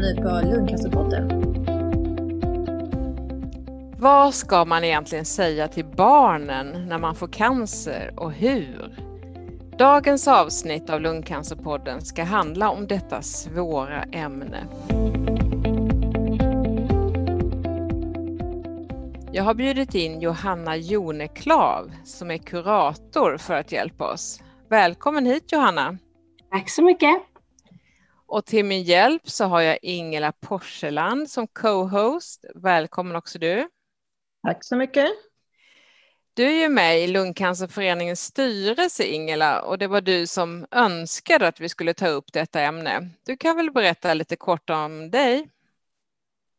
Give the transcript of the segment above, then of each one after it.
lyssnar nu på Lungcancerpodden. Vad ska man egentligen säga till barnen när man får cancer och hur? Dagens avsnitt av Lungcancerpodden ska handla om detta svåra ämne. Jag har bjudit in Johanna Joneklav som är kurator för att hjälpa oss. Välkommen hit Johanna! Tack så mycket! Och till min hjälp så har jag Ingela Porseland som co-host. Välkommen också du! Tack så mycket! Du är ju med i Lungcancerföreningens styrelse Ingela och det var du som önskade att vi skulle ta upp detta ämne. Du kan väl berätta lite kort om dig?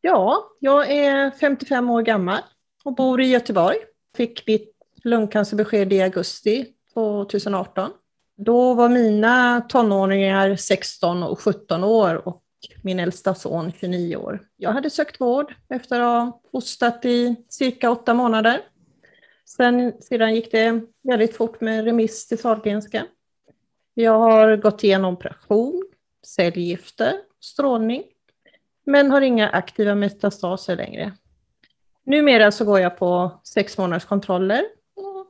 Ja, jag är 55 år gammal och bor i Göteborg. Fick mitt lungcancerbesked i augusti 2018. Då var mina tonåringar 16 och 17 år och min äldsta son 29 år. Jag hade sökt vård efter att ha hostat i cirka åtta månader. Sen, sedan gick det väldigt fort med remiss till Sahlgrenska. Jag har gått igenom operation, cellgifter, strålning, men har inga aktiva metastaser längre. Numera så går jag på sex månaders kontroller.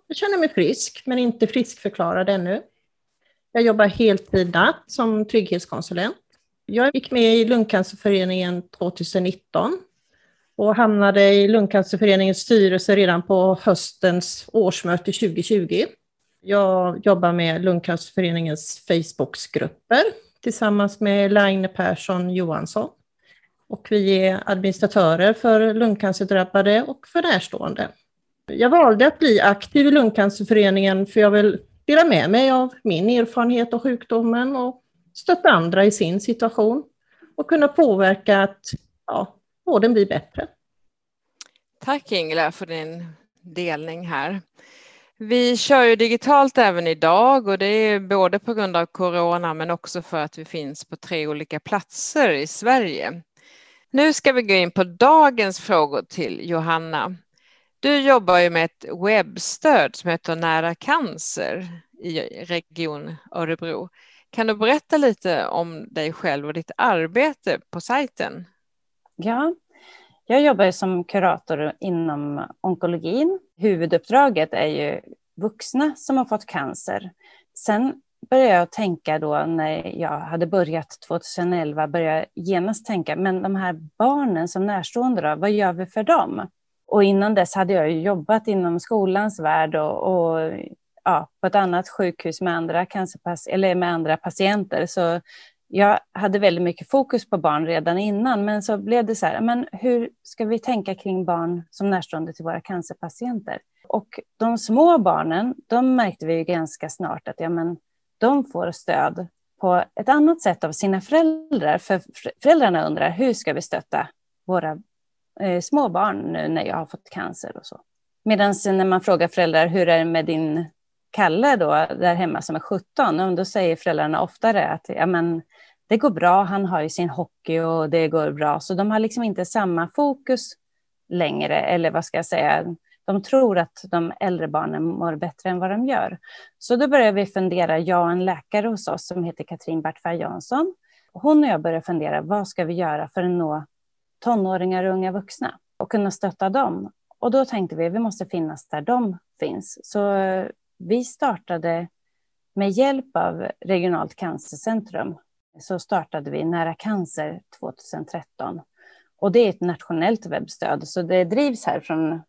Jag känner mig frisk, men inte friskförklarad ännu. Jag jobbar heltid natt som trygghetskonsulent. Jag gick med i Lungcancerföreningen 2019 och hamnade i Lungcancerföreningens styrelse redan på höstens årsmöte 2020. Jag jobbar med Lungcancerföreningens Facebooksgrupper tillsammans med Laine Persson Johansson. Och vi är administratörer för lungcancerdrabbade och för närstående. Jag valde att bli aktiv i Lungcancerföreningen för jag vill dela med mig av min erfarenhet av sjukdomen och stötta andra i sin situation och kunna påverka att ja, vården blir bättre. Tack Ingela för din delning här. Vi kör ju digitalt även idag och det är både på grund av corona men också för att vi finns på tre olika platser i Sverige. Nu ska vi gå in på dagens frågor till Johanna. Du jobbar ju med ett webbstöd som heter Nära cancer i Region Örebro. Kan du berätta lite om dig själv och ditt arbete på sajten? Ja, jag jobbar som kurator inom onkologin. Huvuduppdraget är ju vuxna som har fått cancer. Sen började jag tänka då när jag hade börjat 2011, började genast tänka, men de här barnen som närstående då, vad gör vi för dem? Och innan dess hade jag jobbat inom skolans värld och, och ja, på ett annat sjukhus med andra, cancerpas eller med andra patienter. Så jag hade väldigt mycket fokus på barn redan innan, men så blev det så här, men hur ska vi tänka kring barn som närstående till våra cancerpatienter? Och de små barnen, de märkte vi ju ganska snart att ja, men de får stöd på ett annat sätt av sina föräldrar. För föräldrarna undrar hur ska vi stötta våra eh, små barn nu när jag har fått cancer och så. Medan när man frågar föräldrar hur är det med din Kalle då, där hemma som är 17, då säger föräldrarna oftare att ja, men, det går bra, han har ju sin hockey och det går bra. Så de har liksom inte samma fokus längre, eller vad ska jag säga, de tror att de äldre barnen mår bättre än vad de gör. Så då börjar vi fundera, jag och en läkare hos oss som heter Katrin Bartfär Jansson. Hon och jag börjar fundera, vad ska vi göra för att nå tonåringar och unga vuxna och kunna stötta dem? Och då tänkte vi, vi måste finnas där de finns. Så eh, vi startade med hjälp av Regionalt cancercentrum så startade vi Nära cancer 2013. Och det är ett nationellt webbstöd, så det drivs här från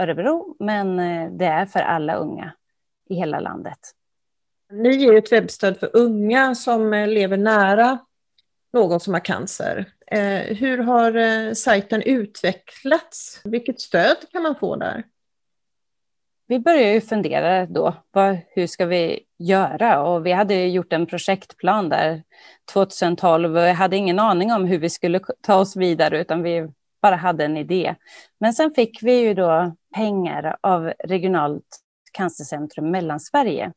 Örebro, men eh, det är för alla unga i hela landet. Ni ger ett webbstöd för unga som eh, lever nära någon som har cancer. Eh, hur har eh, sajten utvecklats? Vilket stöd kan man få där? vi började ju fundera då, vad, hur ska vi göra? Och vi hade gjort en projektplan där 2012 och vi hade ingen aning om hur vi skulle ta oss vidare, utan vi bara hade en idé. Men sen fick vi ju då pengar av Regionalt cancercentrum Mellansverige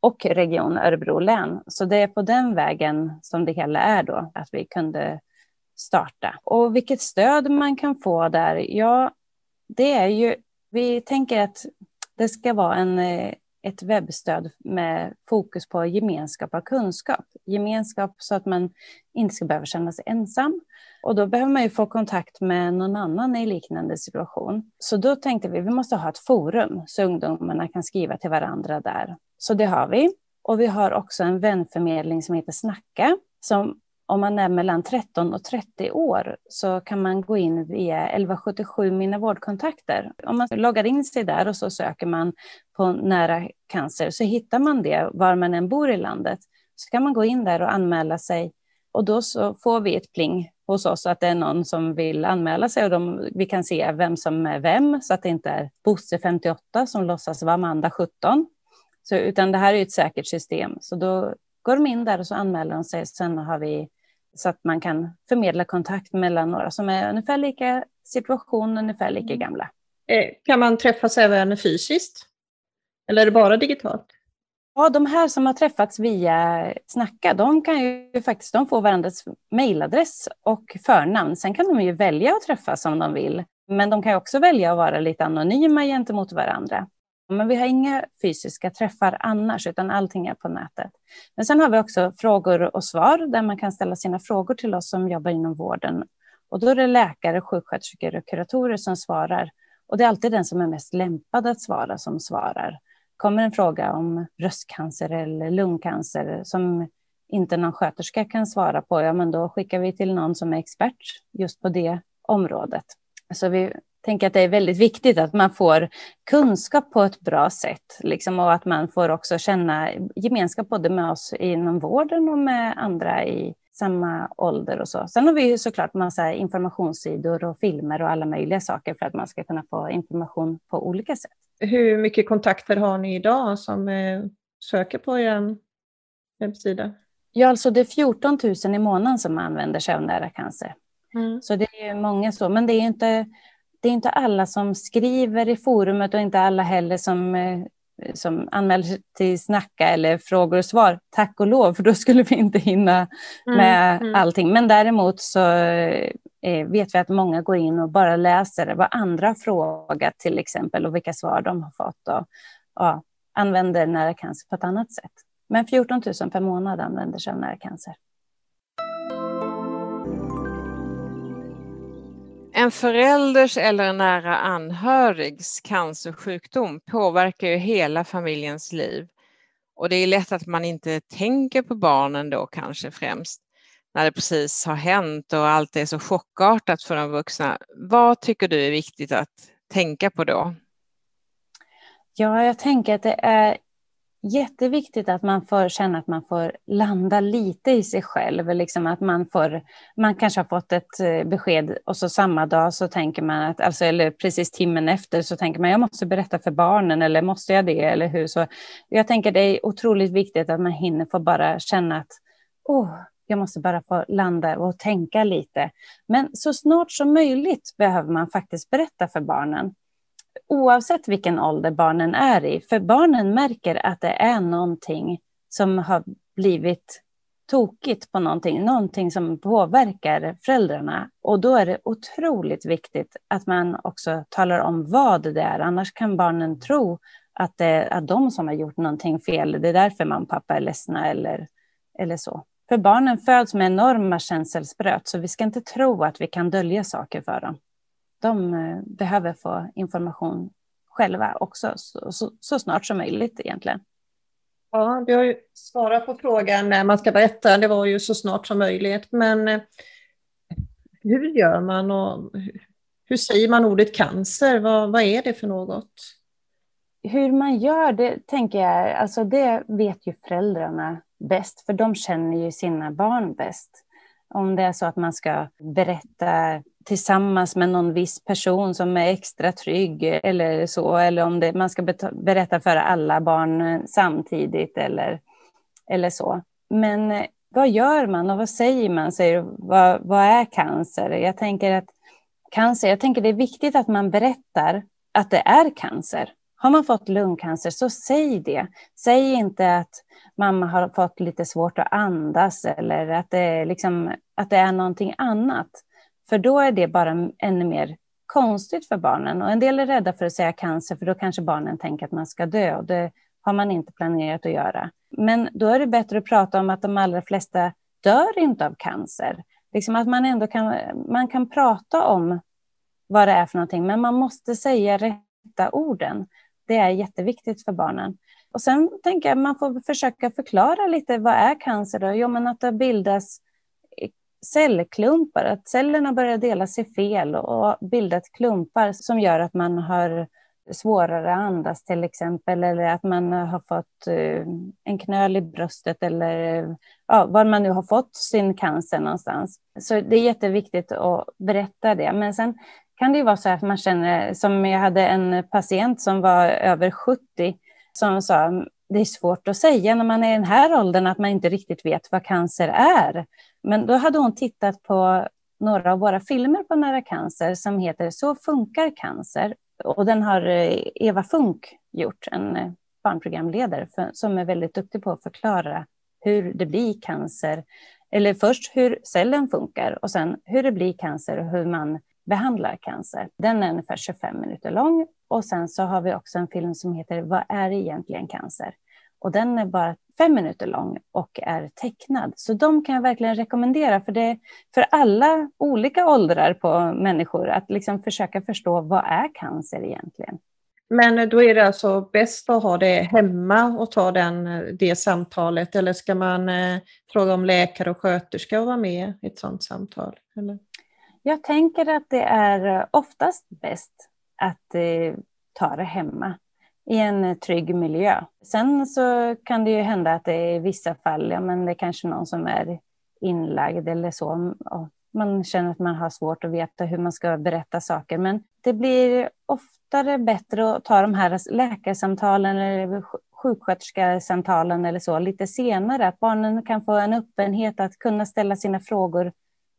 och Region Örebro län. Så det är på den vägen som det hela är då, att vi kunde starta. Och vilket stöd man kan få där, ja, det är ju, vi tänker att det ska vara en, eh, ett webbstöd med fokus på gemenskap och kunskap. Gemenskap så att man inte ska behöva känna sig ensam. Och då behöver man ju få kontakt med någon annan i liknande situation. Så då tänkte vi, vi måste ha ett forum så ungdomarna kan skriva till varandra där. Så det har vi. Och vi har också en vänförmedling som heter Snacka, som om man är mellan 13 och 30 år så kan man gå in via 1177 Mina vårdkontakter. Om man loggar in sig där och så söker man på nära cancer så hittar man det var man än bor i landet. Så kan man gå in där och anmäla sig och då så får vi ett pling hos oss att det är någon som vill anmäla sig och de, vi kan se vem som är vem så att det inte är Bosse 58 som låtsas vara Amanda 17. Så, utan det här är ett säkert system. Så då går de in där och så anmäler de sig. Sen har vi så att man kan förmedla kontakt mellan några som är ungefär lika situation, ungefär lika mm. gamla. Eh, kan man träffas även fysiskt? Eller är det bara digitalt? Ja, de här som har träffats via Snacka, de kan ju faktiskt de får varandras mejladress och förnamn. Sen kan de ju välja att träffas om de vill. Men de kan också välja att vara lite anonyma gentemot varandra. Men vi har inga fysiska träffar annars, utan allting är på nätet. Men sen har vi också frågor och svar där man kan ställa sina frågor till oss som jobbar inom vården. Och då är det läkare, sjuksköterskor och kuratorer som svarar. Och det är alltid den som är mest lämpad att svara som svarar. Kommer en fråga om bröstcancer eller lungcancer som inte någon sköterska kan svara på, ja men då skickar vi till någon som är expert just på det området. Så vi tänker att det är väldigt viktigt att man får kunskap på ett bra sätt liksom, och att man får också känna gemenskap både med oss inom vården och med andra i samma ålder och så. Sen har vi såklart massa informationssidor och filmer och alla möjliga saker för att man ska kunna få information på olika sätt. Hur mycket kontakter har ni idag som eh, söker på er webbsida? Ja, alltså det är 14 000 i månaden som använder sig av nära cancer. Mm. Så det är många så, men det är inte det är inte alla som skriver i forumet och inte alla heller som, eh, som anmäler sig till Snacka eller frågor och svar. Tack och lov, för då skulle vi inte hinna mm, med mm. allting. Men däremot så eh, vet vi att många går in och bara läser vad andra frågat till exempel och vilka svar de har fått och ja, använder nära cancer på ett annat sätt. Men 14 000 per månad använder sig av nära cancer. En förälders eller en nära anhörigs cancersjukdom påverkar ju hela familjens liv. Och det är lätt att man inte tänker på barnen då kanske främst när det precis har hänt och allt är så chockartat för de vuxna. Vad tycker du är viktigt att tänka på då? Ja, jag tänker att det är jätteviktigt att man får känna att man får landa lite i sig själv. Liksom att man, får, man kanske har fått ett eh, besked och så samma dag så tänker man att, alltså, eller precis timmen efter så tänker man jag måste berätta för barnen eller måste jag det eller hur. Så jag tänker det är otroligt viktigt att man hinner få bara känna att oh, jag måste bara få landa och tänka lite. Men så snart som möjligt behöver man faktiskt berätta för barnen oavsett vilken ålder barnen är i. För barnen märker att det är någonting som har blivit tokigt på någonting, någonting som påverkar föräldrarna. Och då är det otroligt viktigt att man också talar om vad det är, annars kan barnen tro att det är de som har gjort någonting fel. Det är därför mamma och pappa är ledsna eller, eller så. För barnen föds med enorma känselspröt, så vi ska inte tro att vi kan dölja saker för dem de eh, behöver få information själva också så, så, så, snart som möjligt egentligen. Ja, vi har ju svarat på frågan när man ska berätta, det var ju så snart som möjligt, men eh, hur gör man och hur säger man ordet cancer? Vad, vad är det för något? Hur man gör det tänker jag, alltså det vet ju föräldrarna bäst, för de känner ju sina barn bäst. Om det är så att man ska berätta tillsammans med någon viss person som är extra trygg eller så, eller om det, man ska berätta för alla barn samtidigt eller, eller så. Men eh, vad gör man och vad säger man? Säger, vad, vad är cancer? Jag tänker att cancer, jag tänker det är viktigt att man berättar att det är cancer. Har man fått lungcancer, så säg det. Säg inte att mamma har fått lite svårt att andas eller att det, är liksom, att det är någonting annat. För då är det bara ännu mer konstigt för barnen. Och en del är rädda för att säga cancer, för då kanske barnen tänker att man ska dö. Och det har man inte planerat att göra. Men då är det bättre att prata om att de allra flesta dör inte av cancer. Liksom att man ändå kan, man kan prata om vad det är för någonting, men man måste säga rätta orden. Det är jätteviktigt för barnen. Och sen tänker jag att man får försöka förklara lite, vad är cancer då? Jo, men att det bildas cellklumpar, att cellerna börjar dela sig fel och bildat klumpar som gör att man har svårare att andas till exempel, eller att man har fått eh, en knöl i bröstet eller eh, ja, var man nu har fått sin cancer någonstans. Så det är jätteviktigt att berätta det. Men sen kan det ju vara så att man känner, som jag hade en patient som var över 70, som sa, det är svårt att säga när man är i den här åldern att man inte riktigt vet vad cancer är. Men då hade hon tittat på några av våra filmer på nära cancer som heter Så funkar cancer. Och den har eh, Eva Funk gjort, en eh, barnprogramledare för, som är väldigt duktig på att förklara hur det blir cancer. Eller först hur cellen funkar och sen hur det blir cancer och hur man behandlar cancer. Den är ungefär 25 minuter lång och sen så har vi också en film som heter Vad är egentligen cancer? Och den är bara fem minuter lång och är tecknad. Så de kan jag verkligen rekommendera för det för alla olika åldrar på människor att liksom försöka förstå vad är cancer egentligen. Men då är det alltså bäst att ha det hemma och ta den, det samtalet eller ska man eh, fråga om läkare och sköterska och vara med i ett sådant samtal? Eller? Jag tänker att det är eh, oftast bäst att eh, ta det hemma i en eh, trygg miljö. Sen så kan det ju hända att det i vissa fall, ja men det är kanske någon som är inlagd eller så. Och man känner att man har svårt att veta hur man ska berätta saker. Men det blir oftare bättre att ta de här läkarsamtalen eller sjuksköterskesamtalen eller så lite senare. Att barnen kan få en öppenhet att kunna ställa sina frågor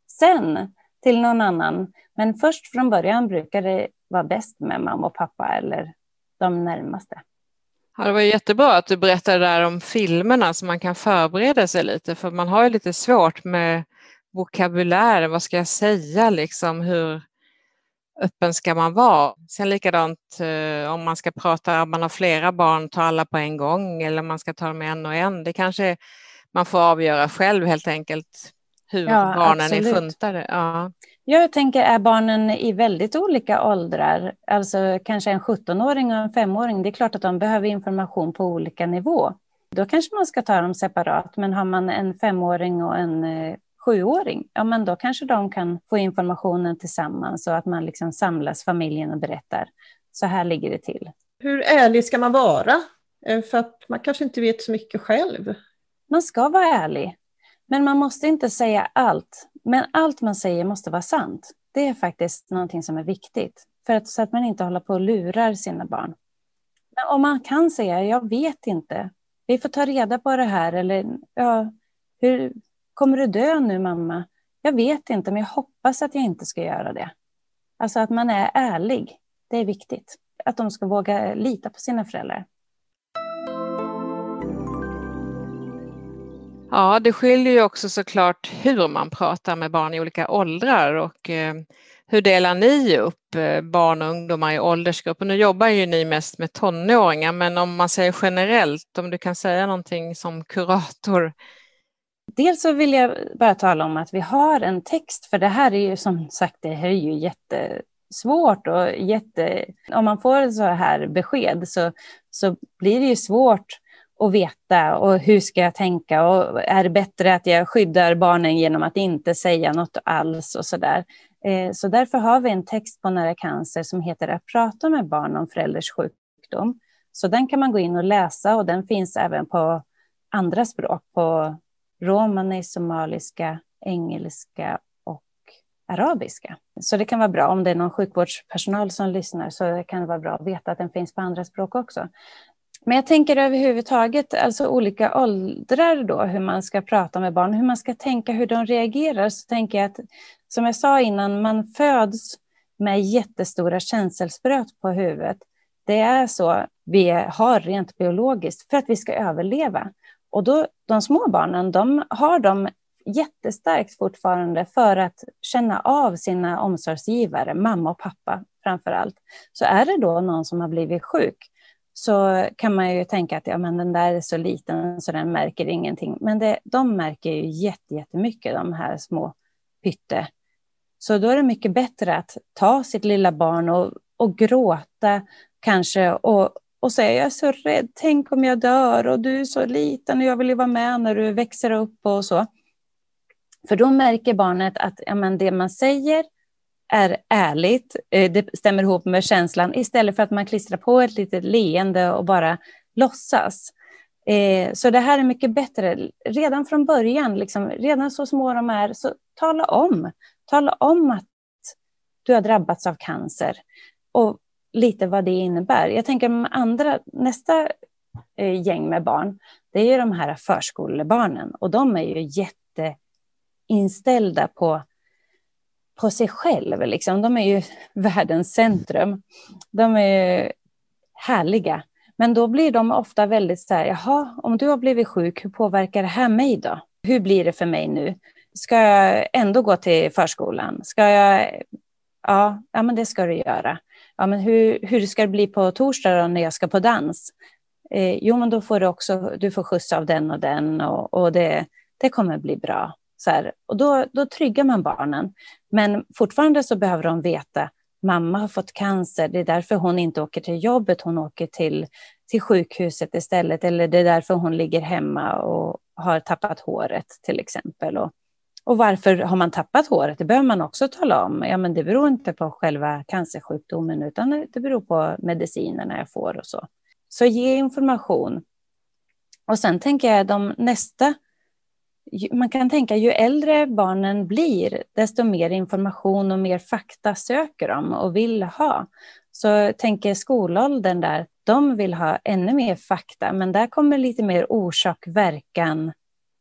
sen till någon annan. Men först från början brukar det vara bäst med mamma och pappa eller de närmaste. Ja, det var jättebra att du berättade där om filmerna så man kan förbereda sig lite för man har ju lite svårt med vokabulären, vad ska jag säga liksom, hur öppen ska man vara? Sen likadant eh, om man ska prata, om man har flera barn, ta alla på en gång eller om man ska ta dem en och en. Det kanske man får avgöra själv helt enkelt hur ja, barnen absolut. är funtade. Ja. Jag tänker, är barnen i väldigt olika åldrar, alltså kanske en 17-åring och en 5-åring, det är klart att de behöver information på olika nivå. Då kanske man ska ta dem separat, men har man en femåring och en eh, sjuåring, ja men då kanske de kan få informationen tillsammans så att man liksom samlas familjen och berättar. Så här ligger det till. Hur ärlig ska man vara? Eh, för att man kanske inte vet så mycket själv. Man ska vara ärlig. Men man måste inte säga allt. Men allt man säger måste vara sant. Det är faktiskt någonting som är viktigt. För att, så att man inte håller på och lurar sina barn. Men om man kan säga, jag vet inte. Vi får ta reda på det här. Eller, ja, hur, kommer du dö nu mamma? Jag vet inte, men jag hoppas att jag inte ska göra det. Alltså att man är ärlig. Det är viktigt. Att de ska våga lita på sina föräldrar. Ja, det skiljer ju också såklart hur man pratar med barn i olika åldrar och eh, hur delar ni upp eh, barn och ungdomar i åldersgrupper? Nu jobbar ju ni mest med tonåringar, men om man säger generellt, om du kan säga någonting som kurator? Dels så vill jag bara tala om att vi har en text, för det här är ju som sagt, det här är ju jättesvårt och jätte... Om man får så här besked så, så blir det ju svårt och veta och hur ska jag tänka och är det bättre att jag skyddar barnen genom att inte säga något alls och så där. Eh, så därför har vi en text på Nära cancer som heter Att prata med barn om förälders sjukdom. Så den kan man gå in och läsa och den finns även på andra språk, på romani, somaliska, engelska och arabiska. Så det kan vara bra om det är någon sjukvårdspersonal som lyssnar så kan det vara bra att veta att den finns på andra språk också. Men jag tänker överhuvudtaget, alltså olika åldrar då, hur man ska prata med barn, hur man ska tänka, hur de reagerar, så tänker jag att, som jag sa innan, man föds med jättestora känselspröt på huvudet. Det är så vi har rent biologiskt för att vi ska överleva. Och då, de små barnen, de har de jättestarkt fortfarande för att känna av sina omsorgsgivare, mamma och pappa framför allt. Så är det då någon som har blivit sjuk, så kan man ju tänka att ja, men den där är så liten så den märker ingenting. Men det, de märker ju jättemycket, de här små pytte. Så då är det mycket bättre att ta sitt lilla barn och, och gråta kanske och, och säga jag är så rädd, tänk om jag dör och du är så liten och jag vill ju vara med när du växer upp och så. För då märker barnet att ja, men det man säger är ärligt, eh, det stämmer ihop med känslan, istället för att man klistrar på ett litet leende och bara låtsas. Eh, så det här är mycket bättre. Redan från början, liksom, redan så små de är, så tala om. Tala om att du har drabbats av cancer och lite vad det innebär. Jag tänker andra, nästa eh, gäng med barn, det är ju de här förskolebarnen och de är ju jätteinställda på på sig själv. Liksom. De är ju världens centrum. De är härliga. Men då blir de ofta väldigt så här, jaha, om du har blivit sjuk, hur påverkar det här mig då? Hur blir det för mig nu? Ska jag ändå gå till förskolan? Ska jag... Ja, ja men det ska du göra. Ja, men hur, hur ska det bli på torsdag då, när jag ska på dans? Eh, jo, men då får du också, du får skjuts av den och den och, och det, det kommer bli bra. Så här, och då, då tryggar man barnen. Men fortfarande så behöver de veta mamma har fått cancer, det är därför hon inte åker till jobbet, hon åker till, till sjukhuset istället, eller det är därför hon ligger hemma och har tappat håret till exempel. Och, och varför har man tappat håret? Det behöver man också tala om. Ja, men det beror inte på själva cancersjukdomen, utan det beror på medicinerna jag får och så. Så ge information. Och sen tänker jag de nästa man kan tänka ju äldre barnen blir, desto mer information och mer fakta söker de och vill ha. Så tänker skolåldern där, de vill ha ännu mer fakta, men där kommer lite mer orsak, verkan.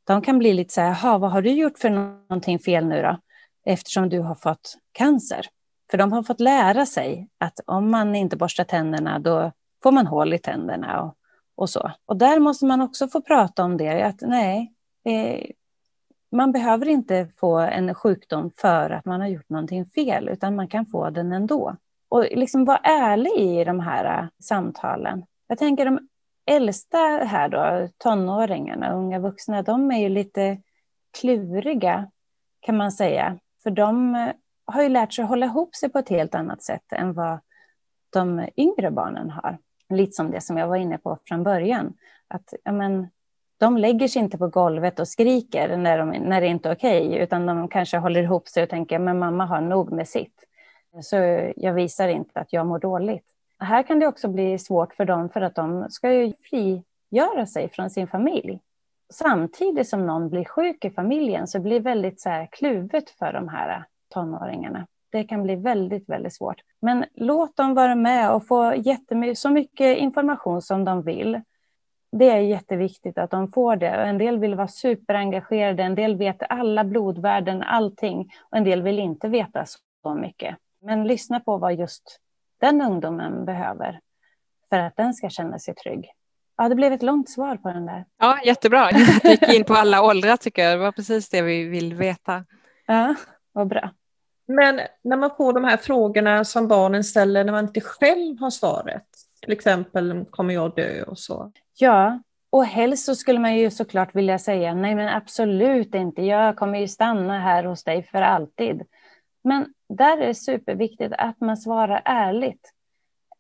De kan bli lite så här, vad har du gjort för någonting fel nu då? Eftersom du har fått cancer. För de har fått lära sig att om man inte borstar tänderna, då får man hål i tänderna och, och så. Och där måste man också få prata om det, att nej, Eh, man behöver inte få en sjukdom för att man har gjort någonting fel, utan man kan få den ändå. Och liksom vara ärlig i de här äh, samtalen. Jag tänker de äldsta här då, tonåringarna, unga vuxna, de är ju lite kluriga kan man säga. För de äh, har ju lärt sig att hålla ihop sig på ett helt annat sätt än vad de yngre barnen har. Lite som det som jag var inne på från början. Att ja, men, de lägger sig inte på golvet och skriker när, de, när det inte är okej, okay, utan de kanske håller ihop sig och tänker men mamma har nog med sitt. Så jag visar inte att jag mår dåligt. Här kan det också bli svårt för dem för att de ska ju frigöra sig från sin familj. Samtidigt som någon blir sjuk i familjen så blir det väldigt så här kluvet för de här tonåringarna. Det kan bli väldigt, väldigt svårt. Men låt dem vara med och få så mycket information som de vill det är jätteviktigt att de får det. En del vill vara superengagerade, en del vet alla blodvärden, allting. Och en del vill inte veta så mycket. Men lyssna på vad just den ungdomen behöver för att den ska känna sig trygg. Ja, det blev ett långt svar på den där. Ja, jättebra. Du gick in på alla åldrar tycker jag. Det var precis det vi vill veta. Ja, vad bra. Men när man får de här frågorna som barnen ställer när man inte själv har svaret, till exempel kommer jag dö och så. Ja, och helst så skulle man ju såklart vilja säga nej men absolut inte, jag kommer ju stanna här hos dig för alltid. Men där är det superviktigt att man svarar ärligt.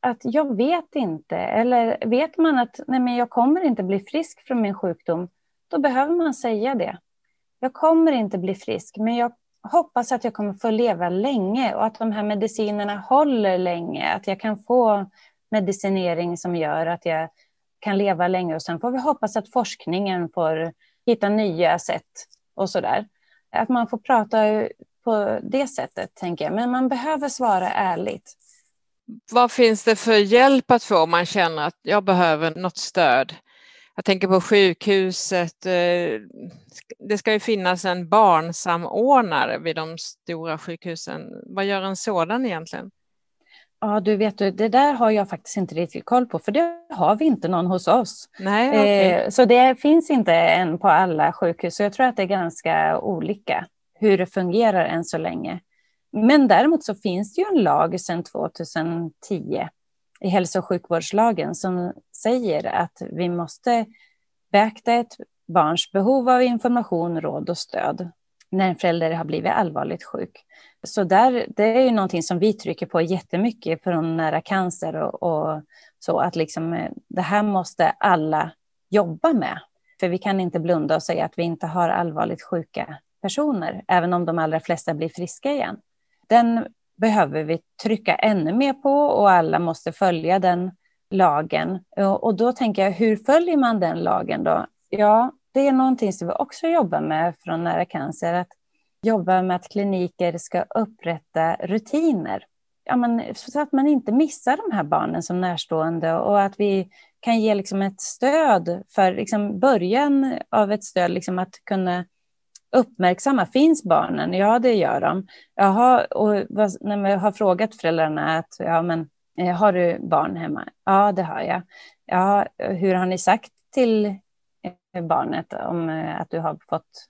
Att jag vet inte, eller vet man att nej men jag kommer inte bli frisk från min sjukdom, då behöver man säga det. Jag kommer inte bli frisk, men jag hoppas att jag kommer få leva länge och att de här medicinerna håller länge, att jag kan få medicinering som gör att jag kan leva länge och sen får vi hoppas att forskningen får hitta nya sätt och så där. Att man får prata på det sättet, tänker jag. Men man behöver svara ärligt. Vad finns det för hjälp att få om man känner att jag behöver något stöd? Jag tänker på sjukhuset. Eh, det ska ju finnas en barnsamordnare vid de stora sjukhusen. Vad gör en sådan egentligen? Ja, du vet, det där har jag faktiskt inte riktigt koll på, för det har vi inte någon hos oss. Nej, okay. eh, så det finns inte än på alla sjukhus, så jag tror att det är ganska olika hur det fungerar än så länge. Men däremot så finns det ju en lag sedan 2010 i hälso och sjukvårdslagen som säger, att vi måste beakta ett barns behov av information, råd och stöd när en förälder har blivit allvarligt sjuk. Så där, det är ju någonting som vi trycker på jättemycket från nära cancer och, och så att liksom, eh, det här måste alla jobba med. För vi kan inte blunda och säga att vi inte har allvarligt sjuka personer, även om de allra flesta blir friska igen. Den behöver vi trycka ännu mer på och alla måste följa den lagen. Och då tänker jag, hur följer man den lagen då? Ja, det är någonting som vi också jobbar med från Nära Cancer, att jobba med att kliniker ska upprätta rutiner. Ja, men, så att man inte missar de här barnen som närstående och att vi kan ge liksom ett stöd för liksom början av ett stöd, liksom att kunna uppmärksamma, finns barnen? Ja, det gör de. Jaha, och när vi har frågat föräldrarna att ja, men, eh, har du barn hemma? Ja, det har jag. Ja, hur har ni sagt till eh, barnet om eh, att du har fått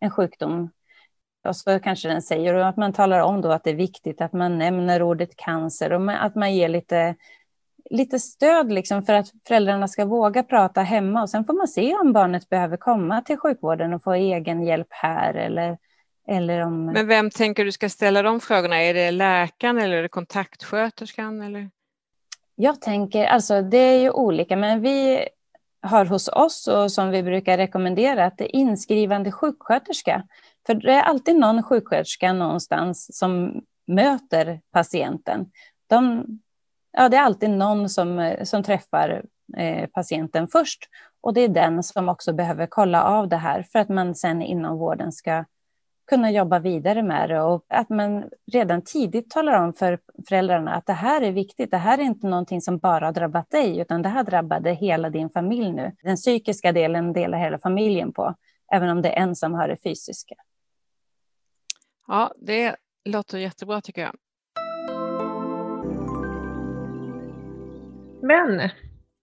en sjukdom? Och så kanske den säger och att man talar om då att det är viktigt att man nämner ordet cancer och att man ger lite lite stöd liksom för att föräldrarna ska våga prata hemma och sen får man se om barnet behöver komma till sjukvården och få egen hjälp här eller, eller om... Men vem tänker du ska ställa de frågorna? Är det läkaren eller är det kontaktsköterskan? Eller? Jag tänker, alltså det är ju olika, men vi har hos oss och som vi brukar rekommendera att det är inskrivande sjuksköterska. För det är alltid någon sjuksköterska någonstans som möter patienten. De ja, det är alltid någon som, som träffar eh, patienten först. Och det är den som också behöver kolla av det här för att man sen inom vården ska kunna jobba vidare med det och att man redan tidigt talar om för föräldrarna att det här är viktigt. Det här är inte någonting som bara har drabbat dig, utan det här drabbade hela din familj nu. Den psykiska delen delar hela familjen på, även om det är en som har det fysiska. Ja, det låter jättebra tycker jag. Men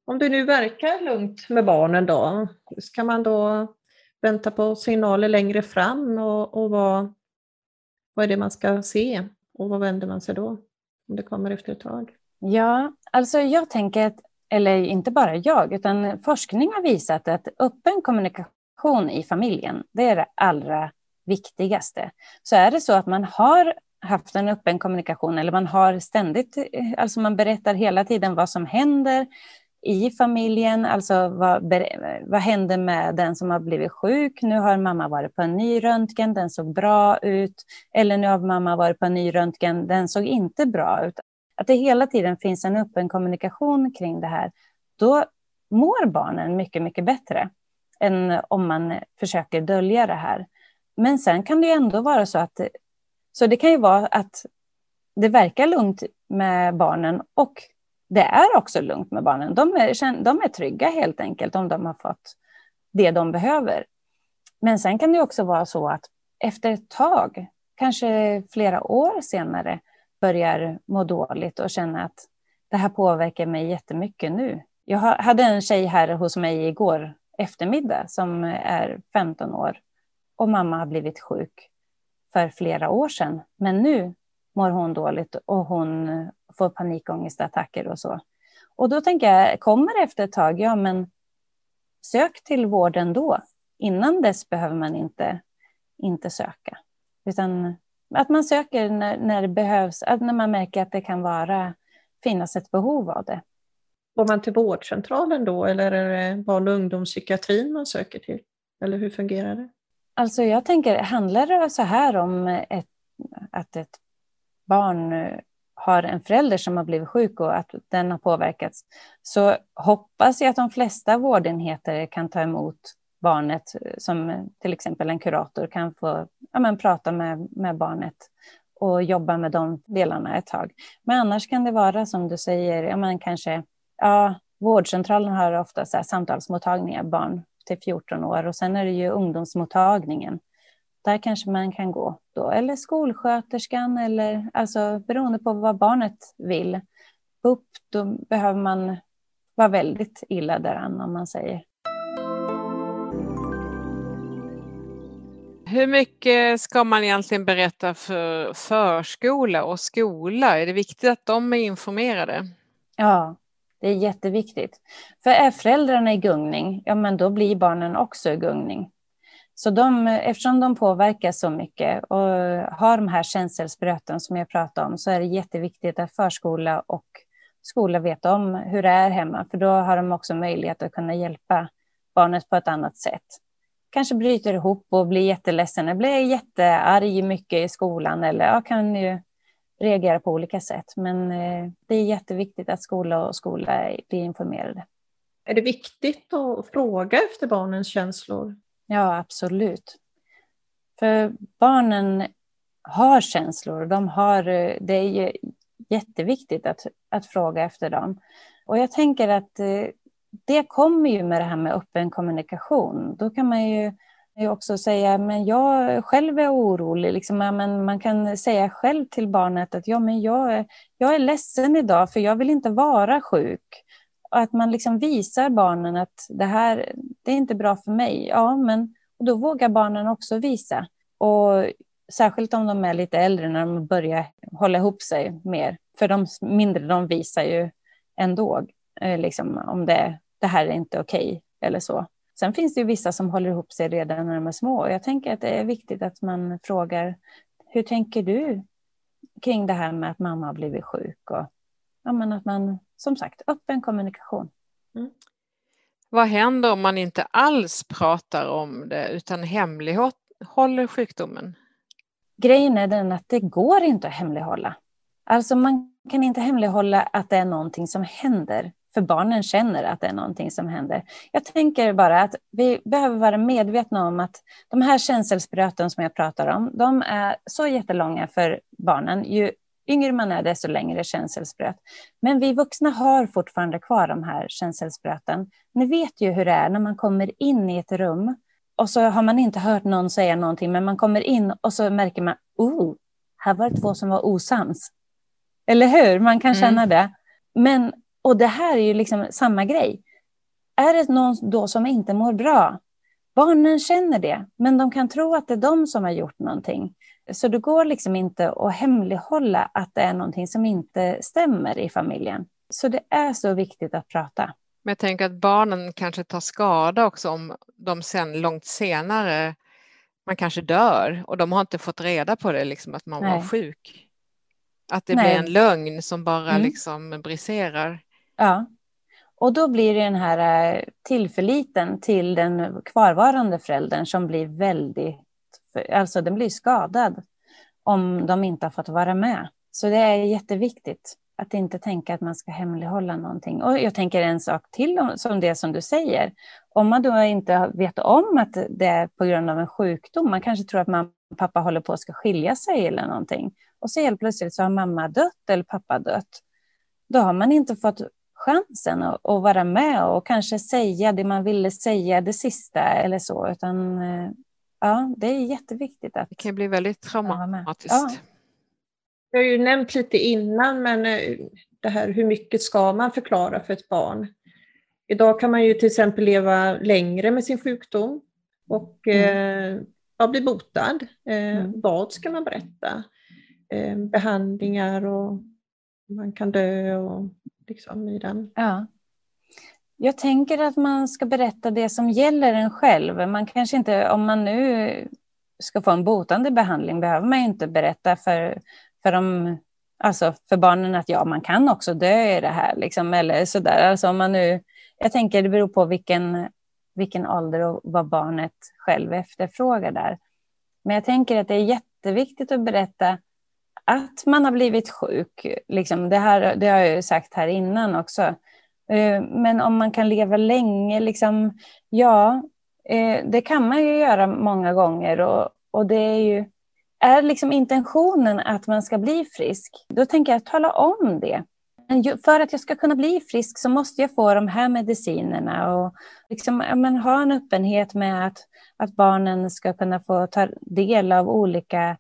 om det nu verkar lugnt med barnen då, ska man då vänta på signaler längre fram och, och vad, vad är det man ska se och vad vänder man sig då om det kommer efter ett tag? Ja, alltså jag tänker att, eller inte bara jag, utan forskning har visat att öppen kommunikation i familjen, det är det allra viktigaste. Så är det så att man har haft en öppen kommunikation eller man har ständigt, eh, alltså man berättar hela tiden vad som händer i familjen, alltså vad, vad händer med den som har blivit sjuk? Nu har mamma varit på en ny röntgen, den såg bra ut. Eller nu har mamma varit på en ny röntgen, den såg inte bra ut. Att det hela tiden finns en öppen kommunikation kring det här. Då mår barnen mycket, mycket bättre än om man försöker dölja det här. Men sen kan det ju ändå vara så att så det kan ju vara att det verkar lugnt med barnen och det är också lugnt med barnen. De är, de är trygga helt enkelt om de har fått det de behöver. Men sen kan det också vara så att efter ett tag, kanske flera år senare, börjar må dåligt och känna att det här påverkar mig jättemycket nu. Jag hade en tjej här hos mig igår eftermiddag som är 15 år och mamma har blivit sjuk för flera år sedan. Men nu mår hon dåligt och hon får panikångestattacker och så. Och då tänker jag, kommer det efter ett tag, ja men sök till vården då. Innan dess behöver man inte, inte söka. Utan att man söker när, när det behövs, när man märker att det kan vara, finnas ett behov av det. Går man till vårdcentralen då eller är det barn och ungdomspsykiatrin man söker till? Eller hur fungerar det? Alltså jag tänker, handlar det så här om ett, att ett barn eh, har en förälder som har blivit sjuk och att den har påverkats, så hoppas jag att de flesta vårdenheter kan ta emot barnet, eh, som eh, till exempel en kurator kan få ja, men, prata med, med barnet och jobba med de delarna ett tag. Men annars kan det vara som du säger, ja, men kanske, ja, vårdcentralen har ofta så här samtalsmottagningar, barn till 14 år och sen är det ju ungdomsmottagningen. Där kanske man kan gå då, eller skolsköterskan eller alltså beroende på vad barnet vill. BUP, då behöver man vara väldigt illa däran om man säger. Hur mycket ska man egentligen berätta för förskola och skola? Är det viktigt att de är informerade? Ja, det är jätteviktigt. För är föräldrarna i gungning, ja men då blir barnen också i gungning. Så de, eftersom de påverkas så mycket och har de här känselspröten som jag pratade om så är det jätteviktigt att förskola och skola vet om hur det är hemma. För då har de också möjlighet att kunna hjälpa barnet på ett annat sätt. Kanske bryter ihop och blir jätteledsen, blir jättearg mycket i skolan eller ja, kan ju reagera på olika sätt. Men eh, det är jätteviktigt att skola och skola blir informerade. Är det viktigt att fråga efter barnens känslor? Ja, absolut. För barnen har känslor. De har, det är jätteviktigt att, att fråga efter dem. Och jag tänker att eh, det kommer ju med det här med öppen kommunikation. Då kan man ju också säga, men jag själv är orolig. Liksom, men man kan säga själv till barnet att ja, men jag, är, jag är ledsen idag för jag vill inte vara sjuk. Och att man liksom visar barnen att det här det är inte bra för mig. Ja, men då vågar barnen också visa. Och särskilt om de är lite äldre när de börjar hålla ihop sig mer. För de mindre de visar ju ändå eh, liksom, om det, det här är inte okej okay, eller så. Sen finns det ju vissa som håller ihop sig redan när de är små. Jag tänker att det är viktigt att man frågar hur tänker du kring det här med att mamma har blivit sjuk? Och, ja, men att man, som sagt, öppen kommunikation. Mm. Vad händer om man inte alls pratar om det utan hemlighåller sjukdomen? Grejen är den att det går inte att hemlighålla. Alltså man kan inte hemlighålla att det är någonting som händer, för barnen känner att det är någonting som händer. Jag tänker bara att vi behöver vara medvetna om att de här känselspröten som jag pratar om, de är så jättelånga för barnen. Ju yngre man är, desto längre känselspröt. Men vi vuxna har fortfarande kvar de här känselspröten. Ni vet ju hur det är när man kommer in i ett rum och så har man inte hört någon säga någonting, men man kommer in och så märker man, oh, här var det två som var osams. Eller hur? Man kan känna mm. det. Men, och det här är ju liksom samma grej. Är det någon då som inte mår bra? Barnen känner det, men de kan tro att det är de som har gjort någonting. Så det går liksom inte att hemlighålla att det är någonting som inte stämmer i familjen. Så det är så viktigt att prata. Men jag tänker att barnen kanske tar skada också om de sen långt senare man kanske dör och de har inte fått reda på det, liksom att man Nej. var sjuk. Att det Nej. blir en lögn som bara mm. liksom briserar. Ja, och då blir det den här eh, tillförliten till den kvarvarande föräldern som blir väldigt, alltså den blir skadad om de inte har fått vara med. Så det är jätteviktigt. Att inte tänka att man ska hemlighålla någonting. Och jag tänker en sak till som det som du säger. Om man då inte vet om att det är på grund av en sjukdom, man kanske tror att mamma och pappa håller på att ska skilja sig eller någonting. Och så helt plötsligt så har mamma dött eller pappa dött. Då har man inte fått chansen att, att vara med och kanske säga det man ville säga det sista eller så, utan eh, ja, det är jätteviktigt. Att, det kan bli väldigt traumatiskt. Ja. Jag har ju nämnt lite innan, men eh, det här hur mycket ska man förklara för ett barn? Idag kan man ju till exempel leva längre med sin sjukdom och mm. eh, ja, bli botad. Eh, mm. Vad ska man berätta? Eh, behandlingar och man kan dö och liksom i den. Ja. Jag tänker att man ska berätta det som gäller en själv. Man kanske inte, om man nu ska få en botande behandling behöver man inte berätta för för, de, alltså för barnen att ja, man kan också dö i det här. Liksom, eller sådär. Alltså om man nu, jag tänker det beror på vilken, vilken ålder och vad barnet själv efterfrågar där. Men jag tänker att det är jätteviktigt att berätta att man har blivit sjuk. Liksom, det, här, det har jag ju sagt här innan också. Eh, men om man kan leva länge, liksom, ja, eh, det kan man ju göra många gånger. Och, och det är ju är liksom intentionen att man ska bli frisk, då tänker jag tala om det. Men för att jag ska kunna bli frisk så måste jag få de här medicinerna och liksom, men, ha en öppenhet med att, att barnen ska kunna få ta del av olika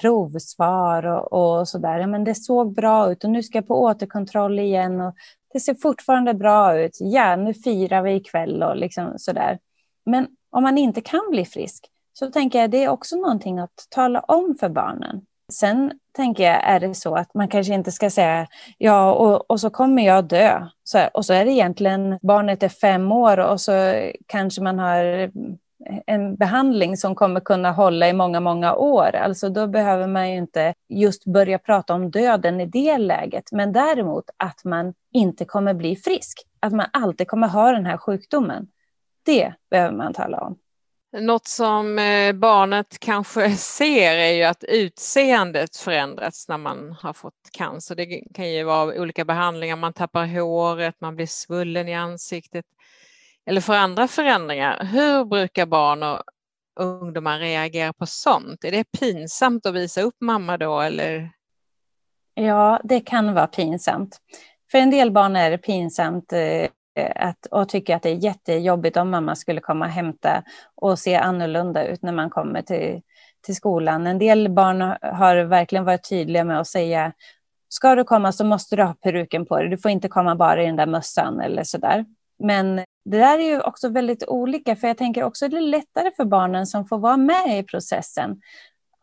provsvar och, och så där. Men det såg bra ut och nu ska jag på återkontroll igen och det ser fortfarande bra ut. Ja, nu firar vi ikväll och liksom så där. Men om man inte kan bli frisk, så tänker jag det är också någonting att tala om för barnen. Sen tänker jag, är det så att man kanske inte ska säga ja, och, och så kommer jag dö. Så, och så är det egentligen, barnet är fem år och så kanske man har en behandling som kommer kunna hålla i många, många år. Alltså då behöver man ju inte just börja prata om döden i det läget, men däremot att man inte kommer bli frisk, att man alltid kommer ha den här sjukdomen. Det behöver man tala om. Något som eh, barnet kanske ser är ju att utseendet förändrats när man har fått cancer. Det kan ju vara olika behandlingar, man tappar håret, man blir svullen i ansiktet eller för andra förändringar. Hur brukar barn och ungdomar reagera på sånt? Är det pinsamt att visa upp mamma då eller? Ja, det kan vara pinsamt. För en del barn är det pinsamt eh, att, och tycker att det är jättejobbigt om mamma skulle komma och hämta och se annorlunda ut när man kommer till, till skolan. En del barn har verkligen varit tydliga med att säga ska du komma så måste du ha peruken på dig. Du får inte komma bara i den där mössan eller så där. Men det där är ju också väldigt olika, för jag tänker också att det är lättare för barnen som får vara med i processen.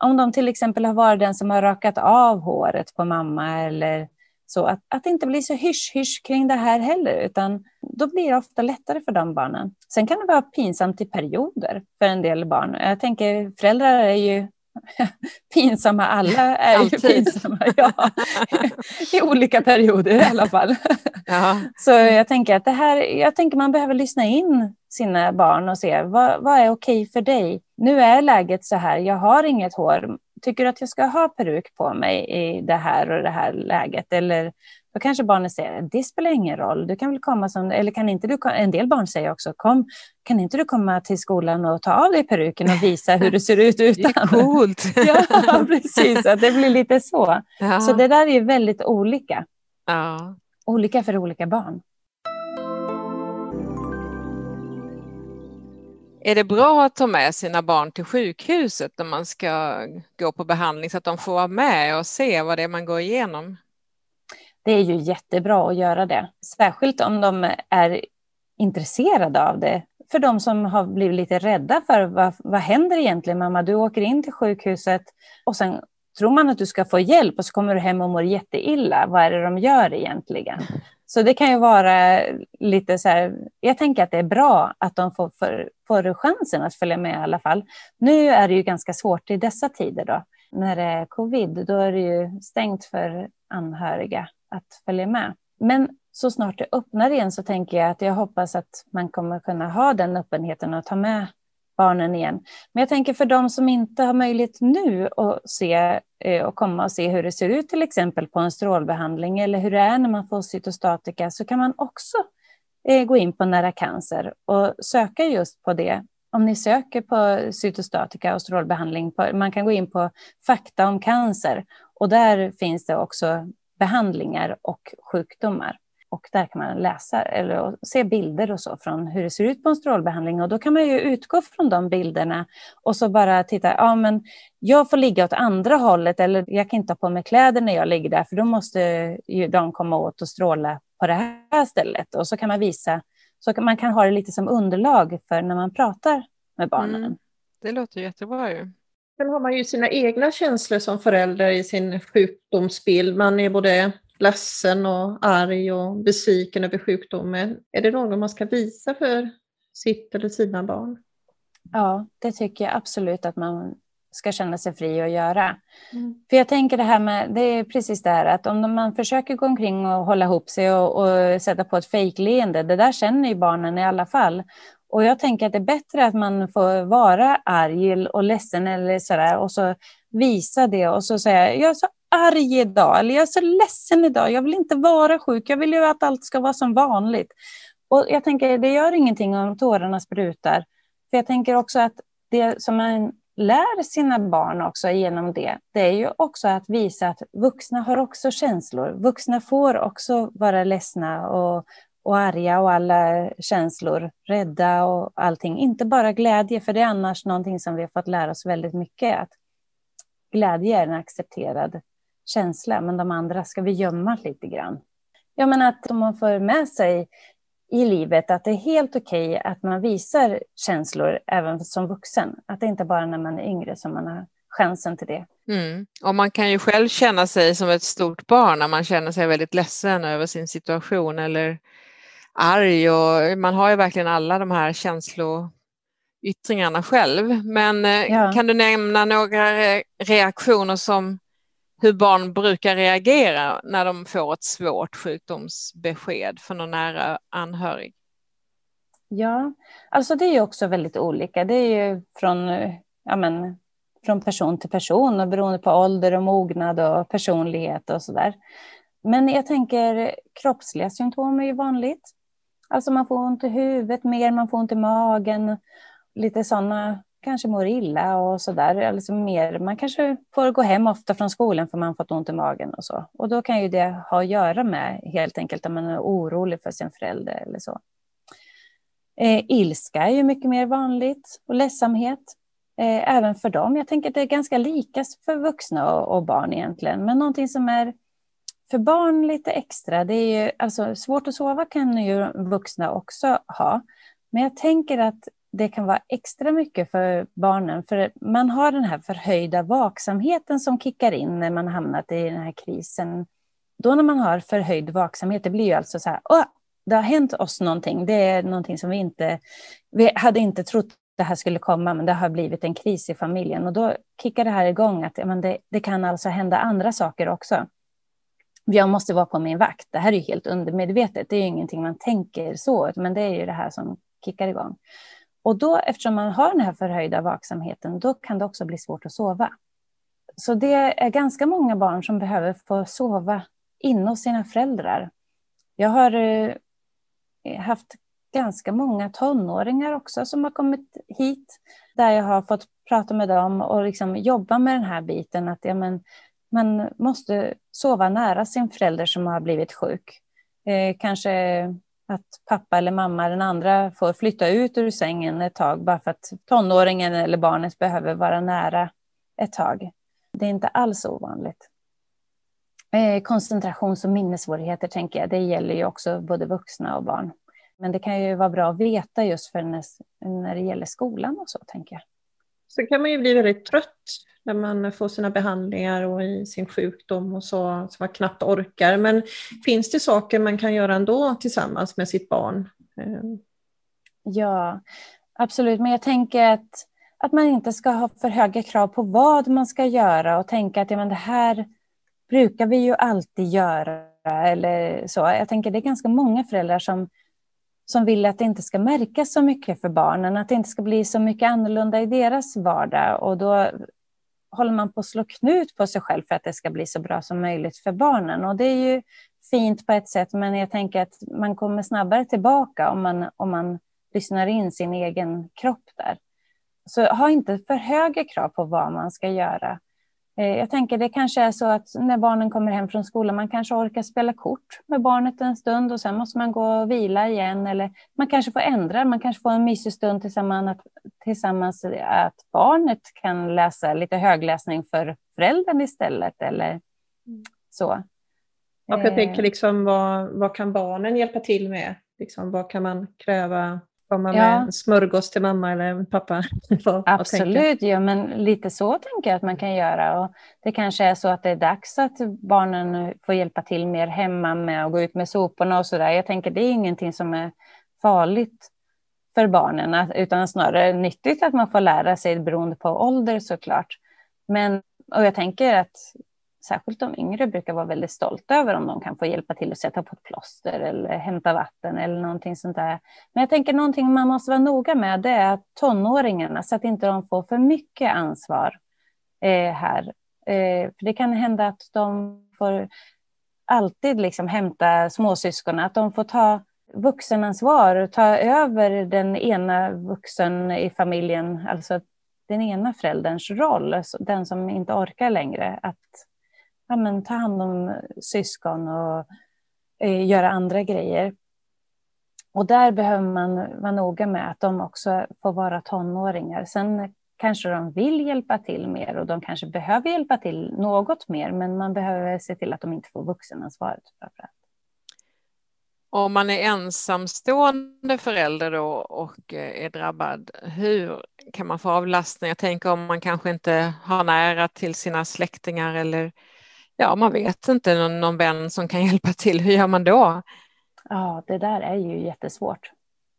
Om de till exempel har varit den som har rakat av håret på mamma eller så, att, att det inte blir så hysch-hysch kring det här heller, utan då blir det ofta lättare för de barnen. Sen kan det vara pinsamt i perioder för en del barn. Jag tänker föräldrar är ju pinsamma, alla är ju pinsamma. Ja. I olika perioder i alla fall. Ja. Så jag tänker att det här, jag tänker man behöver lyssna in sina barn och se vad, vad är okej för dig? Nu är läget så här, jag har inget hår. Tycker du att jag ska ha peruk på mig i det här och det här läget? Eller då kanske barnet säger, det spelar ingen roll, du kan väl komma som, eller kan inte du, en del barn säger också, kom, kan inte du komma till skolan och ta av dig peruken och visa hur det ser ut utan? Det är coolt! ja, precis, att det blir lite så. Ja. Så det där är väldigt olika. Ja. Olika för olika barn. Är det bra att ta med sina barn till sjukhuset när man ska gå på behandling så att de får vara med och se vad det är man går igenom? Det är ju jättebra att göra det, särskilt om de är intresserade av det. För de som har blivit lite rädda för vad, vad händer egentligen mamma? Du åker in till sjukhuset och sen tror man att du ska få hjälp och så kommer du hem och mår jätteilla. Vad är det de gör egentligen? Så det kan ju vara lite så här, jag tänker att det är bra att de får, för, får chansen att följa med i alla fall. Nu är det ju ganska svårt i dessa tider då. När det är covid, då är det ju stängt för anhöriga att följa med. Men så snart det öppnar igen så tänker jag att jag hoppas att man kommer kunna ha den öppenheten och ta med barnen igen. Men jag tänker för de som inte har möjlighet nu att se eh, och komma och se hur det ser ut till exempel på en strålbehandling eller hur det är när man får cytostatika så kan man också eh, gå in på Nära cancer och söka just på det. Om ni söker på cytostatika och strålbehandling, man kan gå in på fakta om cancer och där finns det också behandlingar och sjukdomar. Och där kan man läsa eller se bilder och så från hur det ser ut på en strålbehandling. Och då kan man ju utgå från de bilderna och så bara titta, ja men jag får ligga åt andra hållet eller jag kan inte ha på mig kläder när jag ligger där för då måste ju de komma åt och stråla på det här stället. Och så kan man visa, så kan man kan ha det lite som underlag för när man pratar med barnen. Mm. Det låter jättebra ju. Sen har man ju sina egna känslor som förälder i sin sjukdomsbild. Man är både ledsen och arg och besviken över sjukdomen. Är det något man ska visa för sitt eller sina barn? Ja, det tycker jag absolut att man ska känna sig fri att göra. Mm. För jag tänker det här med, det är precis det här att om man försöker gå omkring och hålla ihop sig och, och sätta på ett fejkleende, det där känner ju barnen i alla fall. Och jag tänker att det är bättre att man får vara arg och ledsen eller sådär och så visa det och så säga jag är så arg idag eller jag är så ledsen idag, jag vill inte vara sjuk, jag vill ju att allt ska vara som vanligt. Och jag tänker det gör ingenting om tårarna sprutar. För jag tänker också att det som man lär sina barn också genom det, det är ju också att visa att vuxna har också känslor. Vuxna får också vara ledsna och, och arga och alla känslor, rädda och allting. Inte bara glädje, för det är annars någonting som vi har fått lära oss väldigt mycket. Att glädje är en accepterad känsla, men de andra ska vi gömma lite grann. Jag menar att om man får med sig i livet att det är helt okej okay att man visar känslor även som vuxen. Att det inte bara är när man är yngre som man har chansen till det. Mm. Och man kan ju själv känna sig som ett stort barn när man känner sig väldigt ledsen över sin situation eller arg och man har ju verkligen alla de här känsloyttringarna själv. Men eh, ja. kan du nämna några reaktioner som hur barn brukar reagera när de får ett svårt sjukdomsbesked från någon nära anhörig? Ja, alltså det är ju också väldigt olika. Det är ju från, ja men, från person till person och beroende på ålder och mognad och personlighet och sådär. Men jag tänker kroppsliga symptom är ju vanligt. Alltså man får ont i huvudet mer, man får ont i magen, lite sådana, kanske mår illa och sådär. Alltså mer, man kanske får gå hem ofta från skolan för man fått ont i magen och så. Och då kan ju det ha att göra med helt enkelt att man är orolig för sin förälder eller så. Eh, ilska är ju mycket mer vanligt och ledsamhet. Eh, även för dem. Jag tänker att det är ganska lika för vuxna och, och barn egentligen. Men någonting som är för barn lite extra, det är ju, alltså svårt att sova kan ju vuxna också ha. Men jag tänker att det kan vara extra mycket för barnen, för man har den här förhöjda vaksamheten som kickar in när man hamnat i den här krisen. Då när man har förhöjd vaksamhet, det blir ju alltså så här, Åh, det har hänt oss någonting, det är någonting som vi inte, vi hade inte trott det här skulle komma, men det har blivit en kris i familjen och då kickar det här igång att men det, det kan alltså hända andra saker också jag måste vara på min vakt. Det här är ju helt undermedvetet. Det är ju ingenting man tänker så, men det är ju det här som kickar igång. Och då, eftersom man har den här förhöjda vaksamheten, då kan det också bli svårt att sova. Så det är ganska många barn som behöver få sova inne hos sina föräldrar. Jag har eh, haft ganska många tonåringar också som har kommit hit, där jag har fått prata med dem och liksom jobba med den här biten. Att ja, men, man måste sova nära sin förälder som har blivit sjuk. Eh, kanske att pappa eller mamma, den andra, får flytta ut ur sängen ett tag bara för att tonåringen eller barnet behöver vara nära ett tag. Det är inte alls ovanligt. Eh, koncentrations och minnessvårigheter tänker jag, det gäller ju också både vuxna och barn. Men det kan ju vara bra att veta just för när, när det gäller skolan och så, tänker jag. Så kan man ju bli väldigt trött när man får sina behandlingar och i sin sjukdom och så, så man knappt orkar. Men finns det saker man kan göra ändå tillsammans med sitt barn? Eh. Ja, absolut. Men jag tänker att, att man inte ska ha för höga krav på vad man ska göra och tänka att ja, men det här brukar vi ju alltid göra. Eller så. Jag tänker det är ganska många föräldrar som som vill att det inte ska märkas så mycket för barnen, att det inte ska bli så mycket annorlunda i deras vardag. Och då håller man på att slå knut på sig själv för att det ska bli så bra som möjligt för barnen. Och det är ju fint på ett sätt, men jag tänker att man kommer snabbare tillbaka om man, om man lyssnar in sin egen kropp där. Så ha inte för höga krav på vad man ska göra. Eh, jag tänker det kanske är så att när barnen kommer hem från skolan, man kanske orkar spela kort med barnet en stund och sen måste man gå och vila igen. Eller man kanske får ändra, man kanske får en mysig stund tillsammans, tillsammans att barnet kan läsa lite högläsning för föräldern istället. Eller mm. så. Och jag tänker eh. liksom, vad, vad kan barnen hjälpa till med? Liksom, vad kan man kräva komma ja. med smörgås till mamma eller pappa? Absolut, ja, men lite så tänker jag att man kan göra. Och det kanske är så att det är dags att barnen får hjälpa till mer hemma med att gå ut med soporna och så där. Jag tänker det är ingenting som är farligt för barnen, utan snarare nyttigt att man får lära sig beroende på ålder såklart. Men, och jag tänker att särskilt de yngre brukar vara väldigt stolta över om de kan få hjälpa till att sätta på ett plåster eller hämta vatten eller någonting sånt där. Men jag tänker någonting man måste vara noga med det är tonåringarna så att inte de får för mycket ansvar eh, här. Eh, för det kan hända att de får alltid liksom hämta småsyskon, att de får ta vuxenansvar, ta över den ena vuxen i familjen, alltså den ena förälderns roll, alltså den som inte orkar längre, att ja, men, ta hand om syskon och eh, göra andra grejer. Och där behöver man vara noga med att de också får vara tonåringar. Sen kanske de vill hjälpa till mer och de kanske behöver hjälpa till något mer, men man behöver se till att de inte får vuxenansvaret. Om man är ensamstående förälder då och eh, är drabbad, hur kan man få avlastning? Jag tänker om man kanske inte har nära till sina släktingar eller ja, man vet inte, någon, någon vän som kan hjälpa till. Hur gör man då? Ja, det där är ju jättesvårt.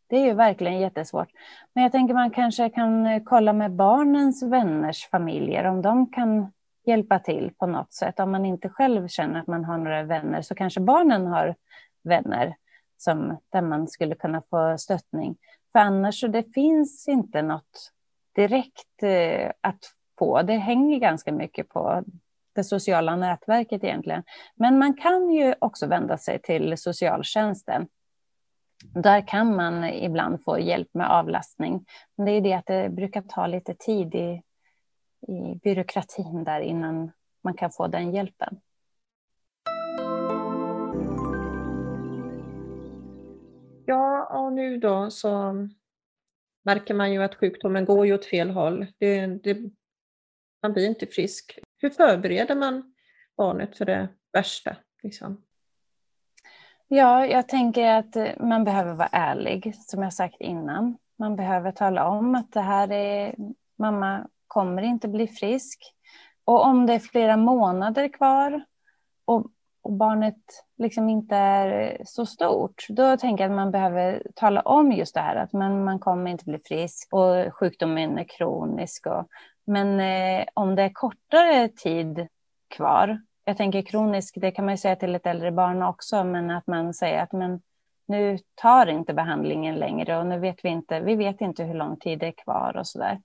Det är ju verkligen jättesvårt. Men jag tänker man kanske kan eh, kolla med barnens vänners familjer om de kan hjälpa till på något sätt. Om man inte själv känner att man har några vänner så kanske barnen har vänner som, där man skulle kunna få stöttning. För annars så det finns inte något direkt eh, att få. Det hänger ganska mycket på det sociala nätverket egentligen. Men man kan ju också vända sig till socialtjänsten. Där kan man ibland få hjälp med avlastning. Men det är det att det brukar ta lite tid i, i byråkratin där innan man kan få den hjälpen. Ja, och nu då så märker man ju att sjukdomen går ju åt fel håll. Det, det, man blir inte frisk. Hur förbereder man barnet för det värsta? Liksom? Ja, jag tänker att man behöver vara ärlig, som jag sagt innan. Man behöver tala om att det här är, mamma kommer inte bli frisk. Och om det är flera månader kvar och, och barnet liksom inte är så stort, då tänker jag att man behöver tala om just det här att man, man kommer inte bli frisk och sjukdomen är kronisk. Och, men eh, om det är kortare tid kvar, jag tänker kronisk, det kan man ju säga till ett äldre barn också, men att man säger att men, nu tar inte behandlingen längre och nu vet vi inte, vi vet inte hur lång tid det är kvar och så där.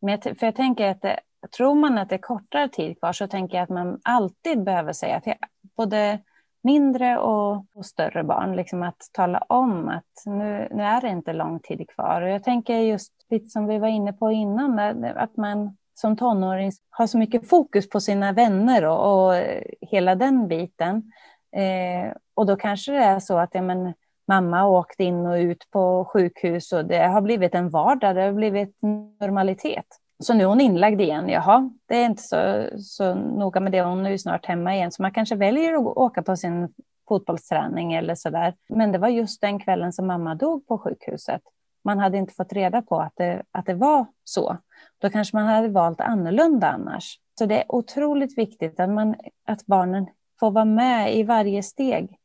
Men för jag tänker att det, tror man att det är kortare tid kvar så tänker jag att man alltid behöver säga till både mindre och, och, större barn, liksom att tala om att nu, nu är det inte lång tid kvar. Och jag tänker just lite som vi var inne på innan, att man som tonåring har så mycket fokus på sina vänner och, och hela den biten. Eh, och då kanske det är så att ja, men, mamma åkt in och ut på sjukhus och det har blivit en vardag, det har blivit normalitet. Så nu är hon inlagd igen. Jaha, det är inte så, så noga med det. Hon är ju snart hemma igen. Så man kanske väljer att åka på sin fotbollsträning eller så där. Men det var just den kvällen som mamma dog på sjukhuset. Man hade inte fått reda på att det, att det var så. Då kanske man hade valt annorlunda annars. Så det är otroligt viktigt att, man, att barnen får vara med i varje steg.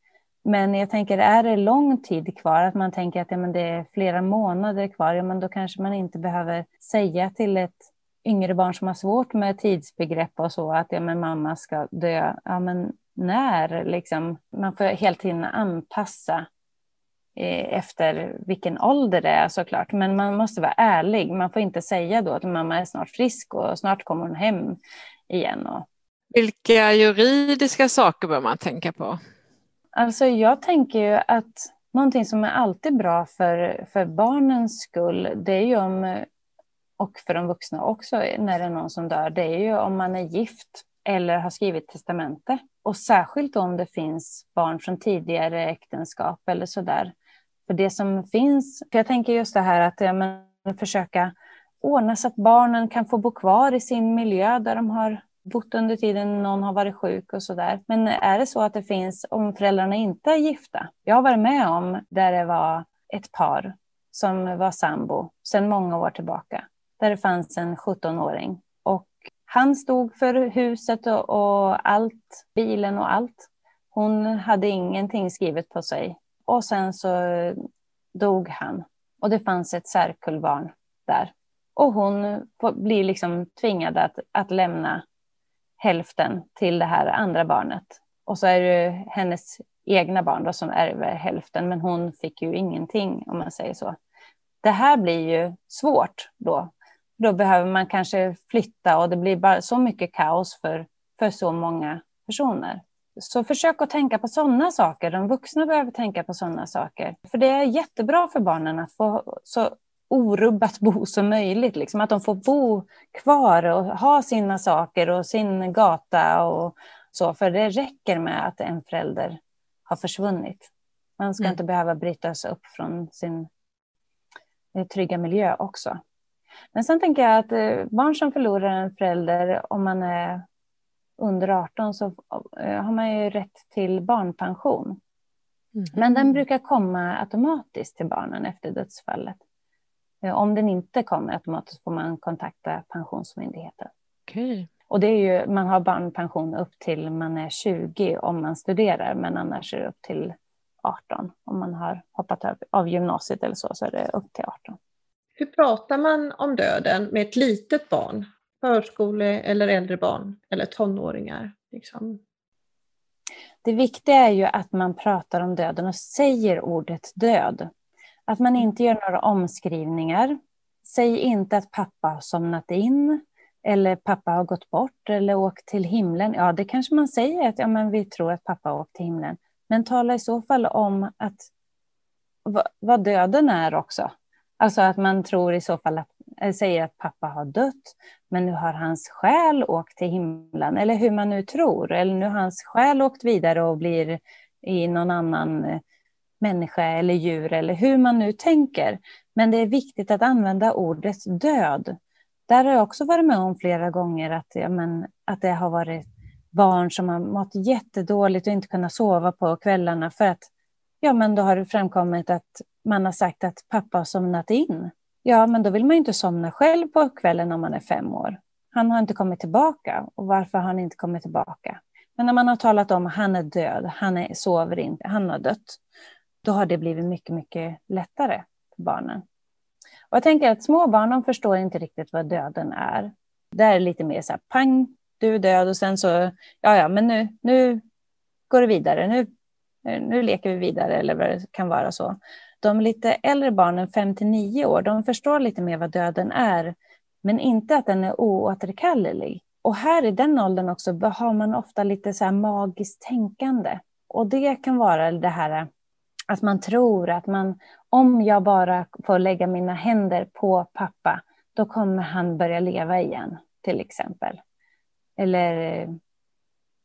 Men jag tänker, är det lång tid kvar, att man tänker att ja, men det är flera månader kvar, ja, men då kanske man inte behöver säga till ett yngre barn som har svårt med tidsbegrepp och så, att ja, men mamma ska dö. Ja, men när? Liksom, man får hela tiden anpassa eh, efter vilken ålder det är såklart. Men man måste vara ärlig. Man får inte säga då att mamma är snart frisk och snart kommer hon hem igen. Och... Vilka juridiska saker bör man tänka på? Alltså jag tänker ju att någonting som är alltid bra för, för barnens skull, det är ju om, och för de vuxna också, när det är någon som dör, det är ju om man är gift eller har skrivit testamente. Och särskilt om det finns barn från tidigare äktenskap eller så där. För det som finns, för jag tänker just det här att ja, men, försöka ordna så att barnen kan få bo kvar i sin miljö där de har bott under tiden någon har varit sjuk och så där. Men är det så att det finns, om föräldrarna inte är gifta? Jag har varit med om där det var ett par som var sambo sedan många år tillbaka. Där det fanns en 17-åring. Och han stod för huset och, och allt, bilen och allt. Hon hade ingenting skrivet på sig. Och sen så dog han. Och det fanns ett särkullbarn där. Och hon blir liksom tvingad att, att lämna hälften till det här andra barnet. Och så är det hennes egna barn då som ärver hälften, men hon fick ju ingenting om man säger så. Det här blir ju svårt då. Då behöver man kanske flytta och det blir bara så mycket kaos för, för så många personer. Så försök att tänka på sådana saker. De vuxna behöver tänka på sådana saker. För det är jättebra för barnen att få så orubbat bo som möjligt. Liksom. Att de får bo kvar och ha sina saker och sin gata och så. För det räcker med att en förälder har försvunnit. Man ska mm. inte behöva brytas upp från sin eh, trygga miljö också. Men sen tänker jag att eh, barn som förlorar en förälder, om man är under 18, så eh, har man ju rätt till barnpension. Mm. Men den brukar komma automatiskt till barnen efter dödsfallet. Eh, om den inte kommer automatiskt får man kontakta Pensionsmyndigheten. Okay. Och det är ju, man har barnpension upp till man är 20 om man studerar, men annars är det upp till 18. Om man har hoppat av gymnasiet eller så, så är det upp till 18. Hur pratar man om döden med ett litet barn? Förskole eller äldre barn eller tonåringar? Liksom? Det viktiga är ju att man pratar om döden och säger ordet död. Att man inte gör några omskrivningar. Säg inte att pappa har somnat in eller pappa har gått bort eller åkt till himlen. Ja, det kanske man säger att ja, men vi tror att pappa har åkt till himlen. Men tala i så fall om att vad döden är också. Alltså att man tror i så fall att, säger att pappa har dött, men nu har hans själ åkt till himlen, eller hur man nu tror, eller nu har hans själ åkt vidare och blir i någon annan eh, människa eller djur, eller hur man nu tänker. Men det är viktigt att använda ordet död. Där har jag också varit med om flera gånger att, ja, men, att det har varit barn som har mått jättedåligt och inte kunnat sova på kvällarna för att ja, men då har det framkommit att man har sagt att pappa har somnat in. Ja, men då vill man ju inte somna själv på kvällen om man är fem år. Han har inte kommit tillbaka. Och varför har han inte kommit tillbaka? Men när man har talat om att han är död, han är, sover inte, han har dött, då har det blivit mycket, mycket lättare för barnen. Och jag tänker att små barn, de förstår inte riktigt vad döden är. Det är lite mer så här, pang, du är död och sen så, ja, ja, men nu, nu går det vidare, nu, nu leker vi vidare eller vad det kan vara så. De lite äldre barnen, 5 till 9 år, de förstår lite mer vad döden är, men inte att den är oåterkallelig. Och här i den åldern också har man ofta lite så här magiskt tänkande. Och det kan vara det här att man tror att man, om jag bara får lägga mina händer på pappa, då kommer han börja leva igen, till exempel. Eller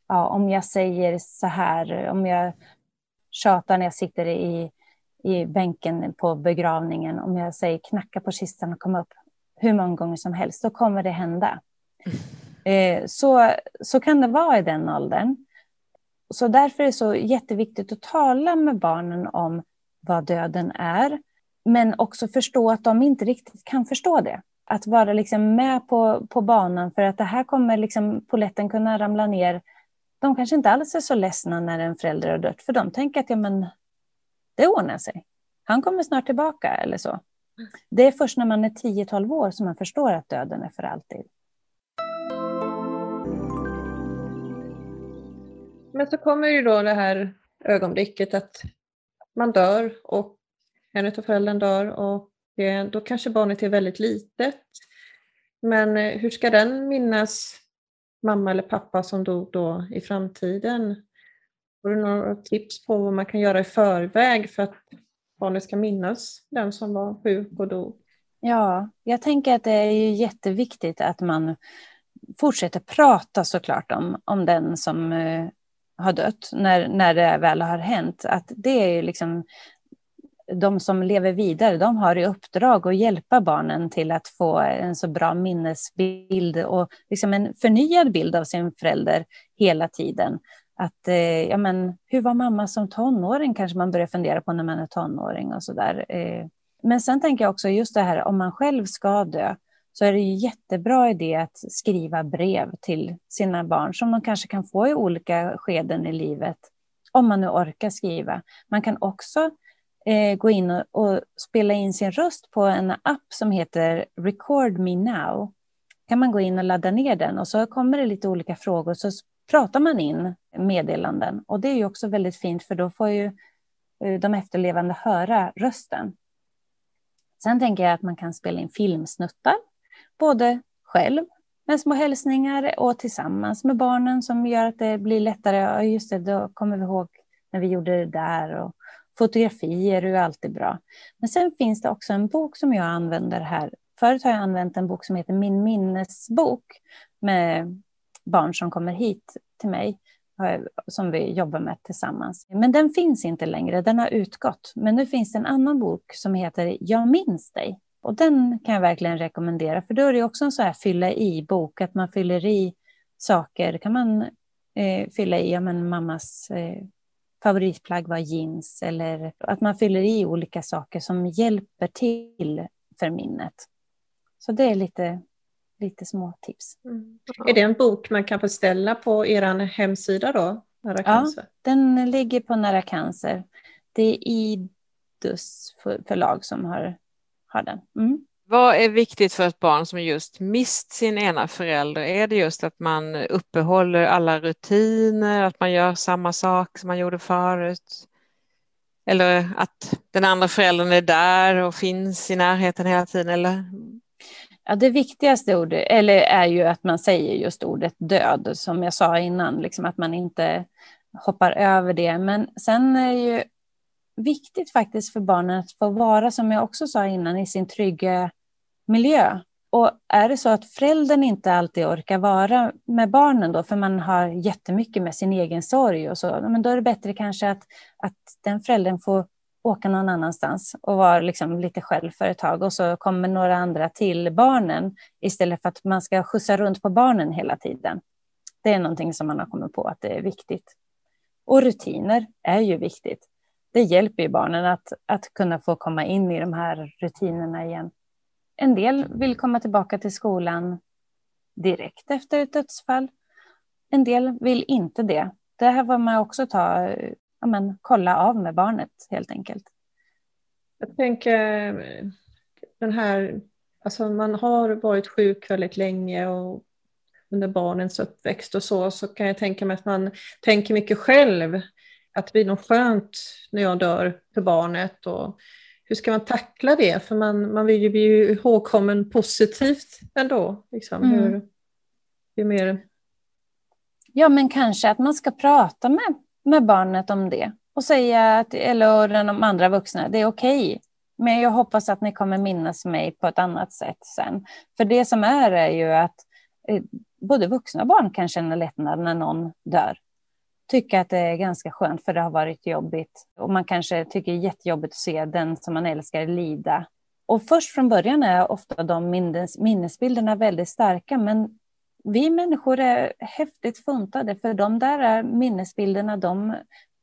ja, om jag säger så här, om jag tjatar när jag sitter i i bänken på begravningen, om jag säger knacka på kistan och komma upp hur många gånger som helst, då kommer det hända. Eh, så, så kan det vara i den åldern. Så därför är det så jätteviktigt att tala med barnen om vad döden är, men också förstå att de inte riktigt kan förstå det. Att vara liksom med på, på banan för att det här kommer liksom poletten kunna ramla ner. De kanske inte alls är så ledsna när en förälder har dött, för de tänker att ja, men det ordnar sig. Han kommer snart tillbaka eller så. Det är först när man är 10-12 år som man förstår att döden är för alltid. Men så kommer ju då det här ögonblicket att man dör och en av föräldrarna dör och eh, då kanske barnet är väldigt litet. Men eh, hur ska den minnas mamma eller pappa som dog då i framtiden? Har du några tips på vad man kan göra i förväg för att barnet ska minnas den som var sjuk och dog? Ja, jag tänker att det är jätteviktigt att man fortsätter prata såklart om, om den som eh, har dött när, när det väl har hänt. Att det är liksom de som lever vidare, de har i uppdrag att hjälpa barnen till att få en så bra minnesbild och liksom en förnyad bild av sin förälder hela tiden. Att, eh, ja, men, hur var mamma som tonåring kanske man börjar fundera på när man är tonåring och så där. Eh, men sen tänker jag också just det här om man själv ska dö så är det ju jättebra idé att skriva brev till sina barn som de kanske kan få i olika skeden i livet. Om man nu orkar skriva. Man kan också eh, gå in och, och, spela in sin röst på en app som heter Record Me Now. kan man gå in och ladda ner den och så kommer det lite olika frågor så pratar man in meddelanden. Och det är ju också väldigt fint för då får ju eh, de efterlevande höra rösten. Sen tänker jag att man kan spela in filmsnuttar, både själv med små hälsningar och tillsammans med barnen som gör att det blir lättare. Just det, då kommer vi ihåg när vi gjorde det där. Och fotografier är alltid bra. Men sen finns det också en bok som jag använder här. Förut har jag använt en bok som heter Min minnesbok med barn som kommer hit till mig eh, som vi jobbar med tillsammans. Men den finns inte längre, den har utgått. Men nu finns det en annan bok som heter Jag minns dig. Och den kan jag verkligen rekommendera, för då är det också en så här fylla i-bok, att man fyller i saker. kan man eh, fylla i ja, men mammas eh, favoritplagg var jeans eller att man fyller i olika saker som hjälper till för minnet. Så det är lite, lite små tips. Mm. Är det en bok man kan beställa på er hemsida då? Nära cancer? Ja, den ligger på Nära cancer. Det är Idus förlag som har, har den. Mm. Vad är viktigt för ett barn som just mist sin ena förälder? Är det just att man uppehåller alla rutiner, att man gör samma sak som man gjorde förut? Eller att den andra föräldern är där och finns i närheten hela tiden? Eller? Ja, det viktigaste ordet eller är ju att man säger just ordet död, som jag sa innan, liksom att man inte hoppar över det. Men sen är ju viktigt faktiskt för barnen att få vara, som jag också sa innan, i sin trygga miljö. Och är det så att föräldern inte alltid orkar vara med barnen då, för man har jättemycket med sin egen sorg och så, men då är det bättre kanske att, att den föräldern får åka någon annanstans och vara liksom lite själv för ett tag och så kommer några andra till barnen istället för att man ska skjutsa runt på barnen hela tiden. Det är någonting som man har kommit på att det är viktigt. Och rutiner är ju viktigt. Det hjälper ju barnen att, att kunna få komma in i de här rutinerna igen. En del vill komma tillbaka till skolan direkt efter ett dödsfall. En del vill inte det. Det här får man också ta, ja, men, kolla av med barnet helt enkelt. Jag tänker den här, alltså man har varit sjuk väldigt länge och under barnens uppväxt och så, så kan jag tänka mig att man tänker mycket själv. Att det blir något skönt när jag dör för barnet och hur ska man tackla det? För man, man vill ju bli ihågkommen positivt ändå. Liksom. Mm. Hur, hur mer... Ja, men kanske att man ska prata med, med barnet om det och säga, att, eller de andra vuxna, det är okej. Okay. Men jag hoppas att ni kommer minnas mig på ett annat sätt sen. För det som är är ju att eh, både vuxna och barn kan känna lättnad när någon dör tycka att det är ganska skönt för det har varit jobbigt. Och man kanske tycker det är jättejobbigt att se den som man älskar lida. Och först från början är ofta de minnes, minnesbilderna väldigt starka, men vi människor är häftigt funtade, för de där minnesbilderna, de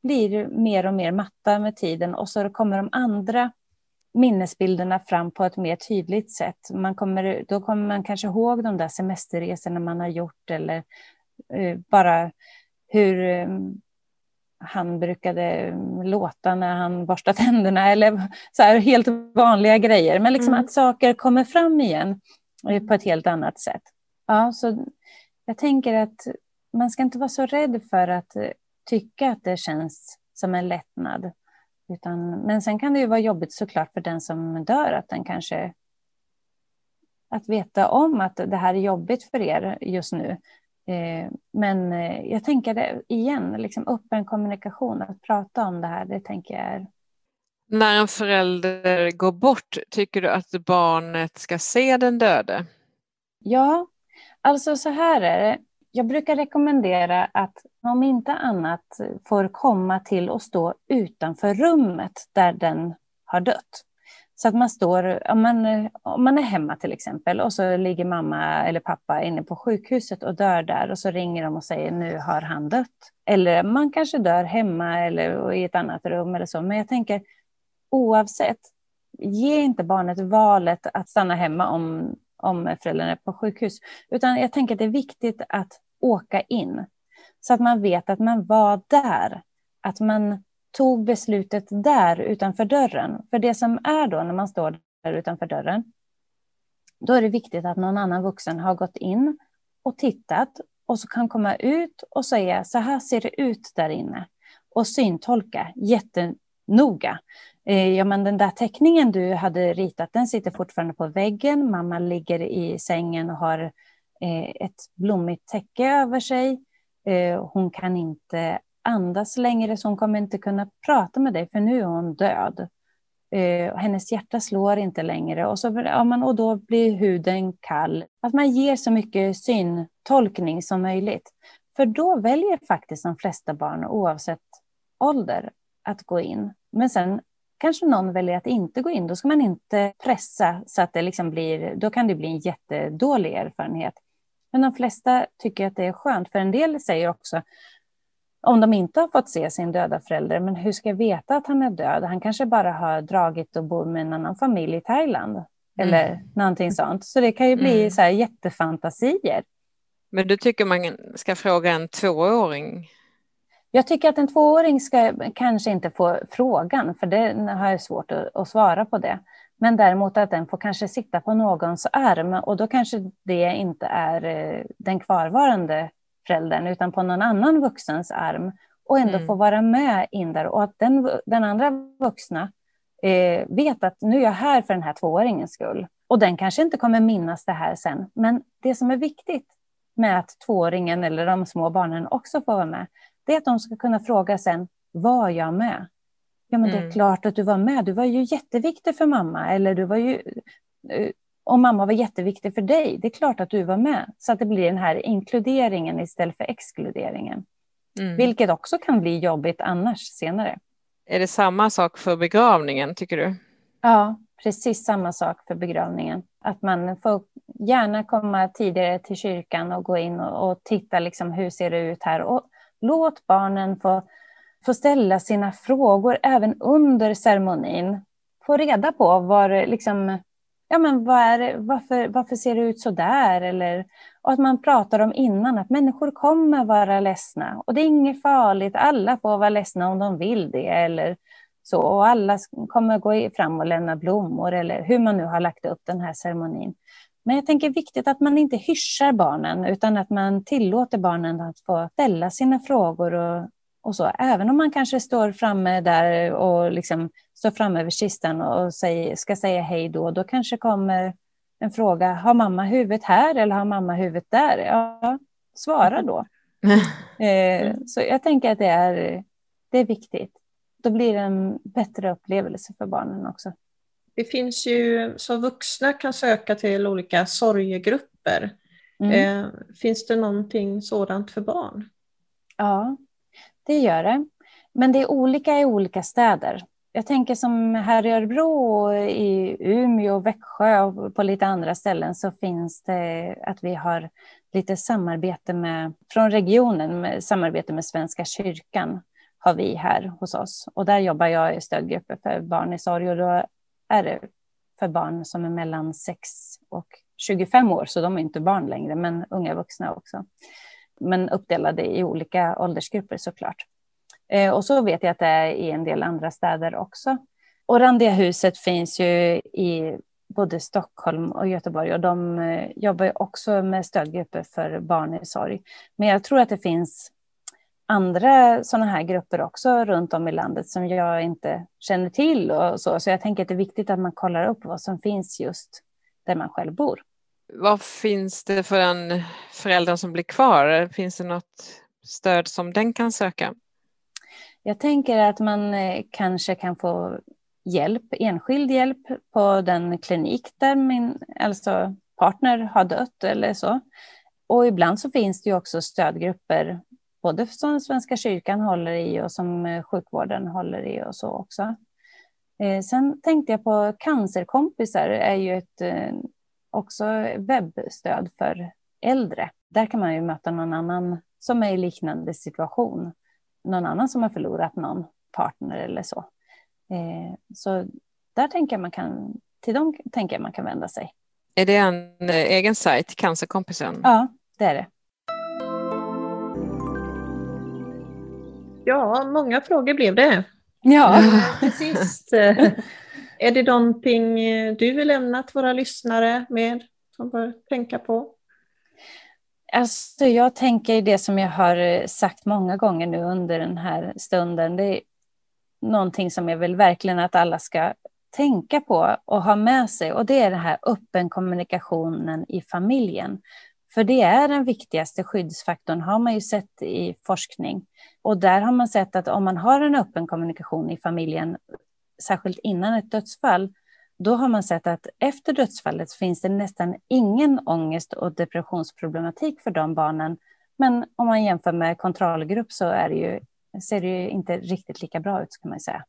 blir mer och mer matta med tiden och så kommer de andra minnesbilderna fram på ett mer tydligt sätt. Man kommer, då kommer man kanske ihåg de där semesterresorna man har gjort eller eh, bara hur eh, han brukade låta när han borstade tänderna eller så här helt vanliga grejer. Men liksom mm. att saker kommer fram igen eh, på ett helt annat sätt. Ja, så jag tänker att man ska inte vara så rädd för att eh, tycka att det känns som en lättnad. Utan, men sen kan det ju vara jobbigt såklart för den som dör att den kanske att veta om att det här är jobbigt för er just nu. Eh, men eh, jag tänker det igen, liksom öppen kommunikation, att prata om det här, det tänker jag är... När en förälder går bort, tycker du att barnet ska se den döde? Ja, alltså så här är det. Jag brukar rekommendera att om inte annat får komma till och stå utanför rummet där den har dött. Så att man står, om man, om man är hemma till exempel och så ligger mamma eller pappa inne på sjukhuset och dör där och så ringer de och säger nu har han dött. Eller man kanske dör hemma eller i ett annat rum eller så. Men jag tänker oavsett, ge inte barnet valet att stanna hemma om, om föräldern är på sjukhus. Utan jag tänker att det är viktigt att åka in så att man vet att man var där. Att man tog beslutet där utanför dörren. För det som är då när man står där utanför dörren, då är det viktigt att någon annan vuxen har gått in och tittat och så kan komma ut och säga så här ser det ut där inne och syntolka jättenoga. Eh, ja, men den där teckningen du hade ritat, den sitter fortfarande på väggen. Mamma ligger i sängen och har eh, ett blommigt täcke över sig. Eh, hon kan inte andas längre så hon kommer inte kunna prata med dig för nu är hon död. Eh, hennes hjärta slår inte längre och, så, ja, man, och då blir huden kall. Att man ger så mycket syntolkning som möjligt. För då väljer faktiskt de flesta barn oavsett ålder att gå in. Men sen kanske någon väljer att inte gå in. Då ska man inte pressa så att det liksom blir, då kan det bli en jättedålig erfarenhet. Men de flesta tycker att det är skönt, för en del säger också om de inte har fått se sin döda förälder, men hur ska jag veta att han är död? Han kanske bara har dragit och bor med en annan familj i Thailand. Eller mm. någonting sånt. Så det kan ju bli mm. så här jättefantasier. Men du tycker man ska fråga en tvååring? Jag tycker att en tvååring ska kanske inte få frågan, för det har jag svårt att, att svara på det. Men däremot att den får kanske sitta på någons arm och då kanske det inte är eh, den kvarvarande föräldern utan på någon annan vuxens arm och ändå mm. få vara med in där och att den, den andra vuxna eh, vet att nu är jag här för den här tvååringens skull. Och den kanske inte kommer minnas det här sen, men det som är viktigt med att tvååringen eller de små barnen också får vara med, det är att de ska kunna fråga sen, var jag med? Ja, men mm. det är mm. klart att du var med. Du var ju jätteviktig för mamma. Eller du var ju... Om mamma var jätteviktig för dig, det är klart att du var med. Så att det blir den här inkluderingen istället för exkluderingen. Mm. Vilket också kan bli jobbigt annars senare. Är det samma sak för begravningen, tycker du? Ja, precis samma sak för begravningen. Att man får gärna komma tidigare till kyrkan och gå in och, och titta liksom, hur ser det ut här. Och låt barnen få få ställa sina frågor även under ceremonin. Få reda på var, liksom, ja, men vad är, varför, varför ser det ut så där? Eller, och att man pratar om innan att människor kommer vara ledsna. Och det är inget farligt, alla får vara ledsna om de vill det. Eller så, och alla kommer gå fram och lämna blommor eller hur man nu har lagt upp den här ceremonin. Men jag tänker viktigt att man inte hyschar barnen utan att man tillåter barnen att få ställa sina frågor och och så. Även om man kanske står framme där och liksom står framme vid kistan och säger, ska säga hej då, då kanske kommer en fråga, har mamma huvudet här eller har mamma huvudet där? Ja, svara då. eh, så jag tänker att det är, det är viktigt. Då blir det en bättre upplevelse för barnen också. Det finns ju, så vuxna kan söka till olika sorgegrupper. Mm. Eh, finns det någonting sådant för barn? Ja, det gör det. Men det är olika i olika städer. Jag tänker som här i Örebro, i Umeå, Växjö och på lite andra ställen så finns det att vi har lite samarbete med, från regionen, med samarbete med Svenska kyrkan har vi här hos oss. Och där jobbar jag i stödgrupper för barn i sorg och då är det för barn som är mellan 6 och 25 år, så de är inte barn längre, men unga vuxna också men uppdelade i olika åldersgrupper såklart. Eh, och så vet jag att det är i en del andra städer också. Och Randiahuset finns ju i både Stockholm och Göteborg och de eh, jobbar också med stödgrupper för barn i sorg. Men jag tror att det finns andra sådana här grupper också runt om i landet som jag inte känner till och så. Så jag tänker att det är viktigt att man kollar upp vad som finns just där man själv bor. Vad finns det för en förälder som blir kvar? Finns det något stöd som den kan söka? Jag tänker att man eh, kanske kan få hjälp, enskild hjälp på den klinik där min alltså partner har dött eller så. Och ibland så finns det ju också stödgrupper, både som Svenska kyrkan håller i och som eh, sjukvården håller i och så också. Eh, sen tänkte jag på cancerkompisar är ju ett också webbstöd för äldre. Där kan man ju möta någon annan som är i liknande situation. Någon annan som har förlorat någon partner eller så. Eh, så där tänker man kan, till dem tänker jag man kan vända sig. Är det en eh, egen sajt, Cancerkompisen? Ja, det är det. Ja, många frågor blev det. Ja, till sist. Är det någonting eh, du vill lämna till våra lyssnare med som bör tänka på? Alltså, jag tänker det som jag har eh, sagt många gånger nu under den här stunden. Det är någonting som jag vill verkligen att alla ska tänka på och ha med sig. Och det är den här öppen kommunikationen i familjen. För det är den viktigaste skyddsfaktorn, har man ju sett i forskning. Och där har man sett att om man har en öppen kommunikation i familjen särskilt innan ett dödsfall, då har man sett att efter dödsfallet finns det nästan ingen ångest och depressionsproblematik för de barnen. Men om man jämför med kontrollgrupp så är det ju, ser det ju inte riktigt lika bra ut, ska man säga.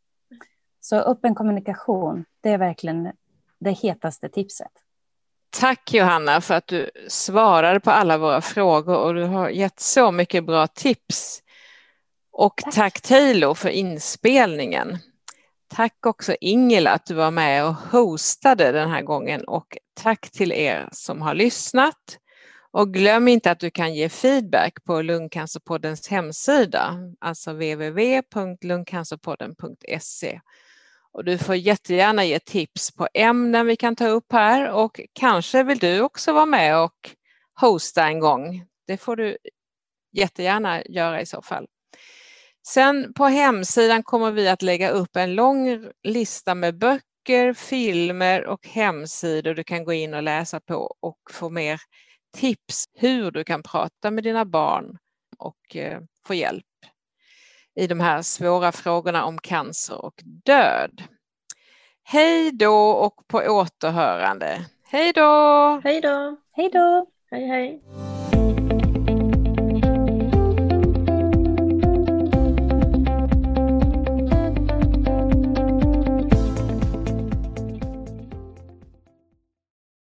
Så öppen kommunikation, det är verkligen det hetaste tipset. Tack Johanna för att du svarade på alla våra frågor och du har gett så mycket bra tips Och tack, tack Taylor för inspelningen. Tack också Ingela att du var med och hostade den här gången och tack till er som har lyssnat. Och glöm inte att du kan ge feedback på Lungcancerpoddens hemsida, alltså www.lungcancerpodden.se. Och du får jättegärna ge tips på ämnen vi kan ta upp här och kanske vill du också vara med och hosta en gång. Det får du jättegärna göra i så fall. Sen på hemsidan kommer vi att lägga upp en lång lista med böcker, filmer och hemsidor du kan gå in och läsa på och få mer tips hur du kan prata med dina barn och eh, få hjälp i de här svåra frågorna om cancer och död. Hej då och på återhörande. Hej då! Hej då! Hej då! Hej hej!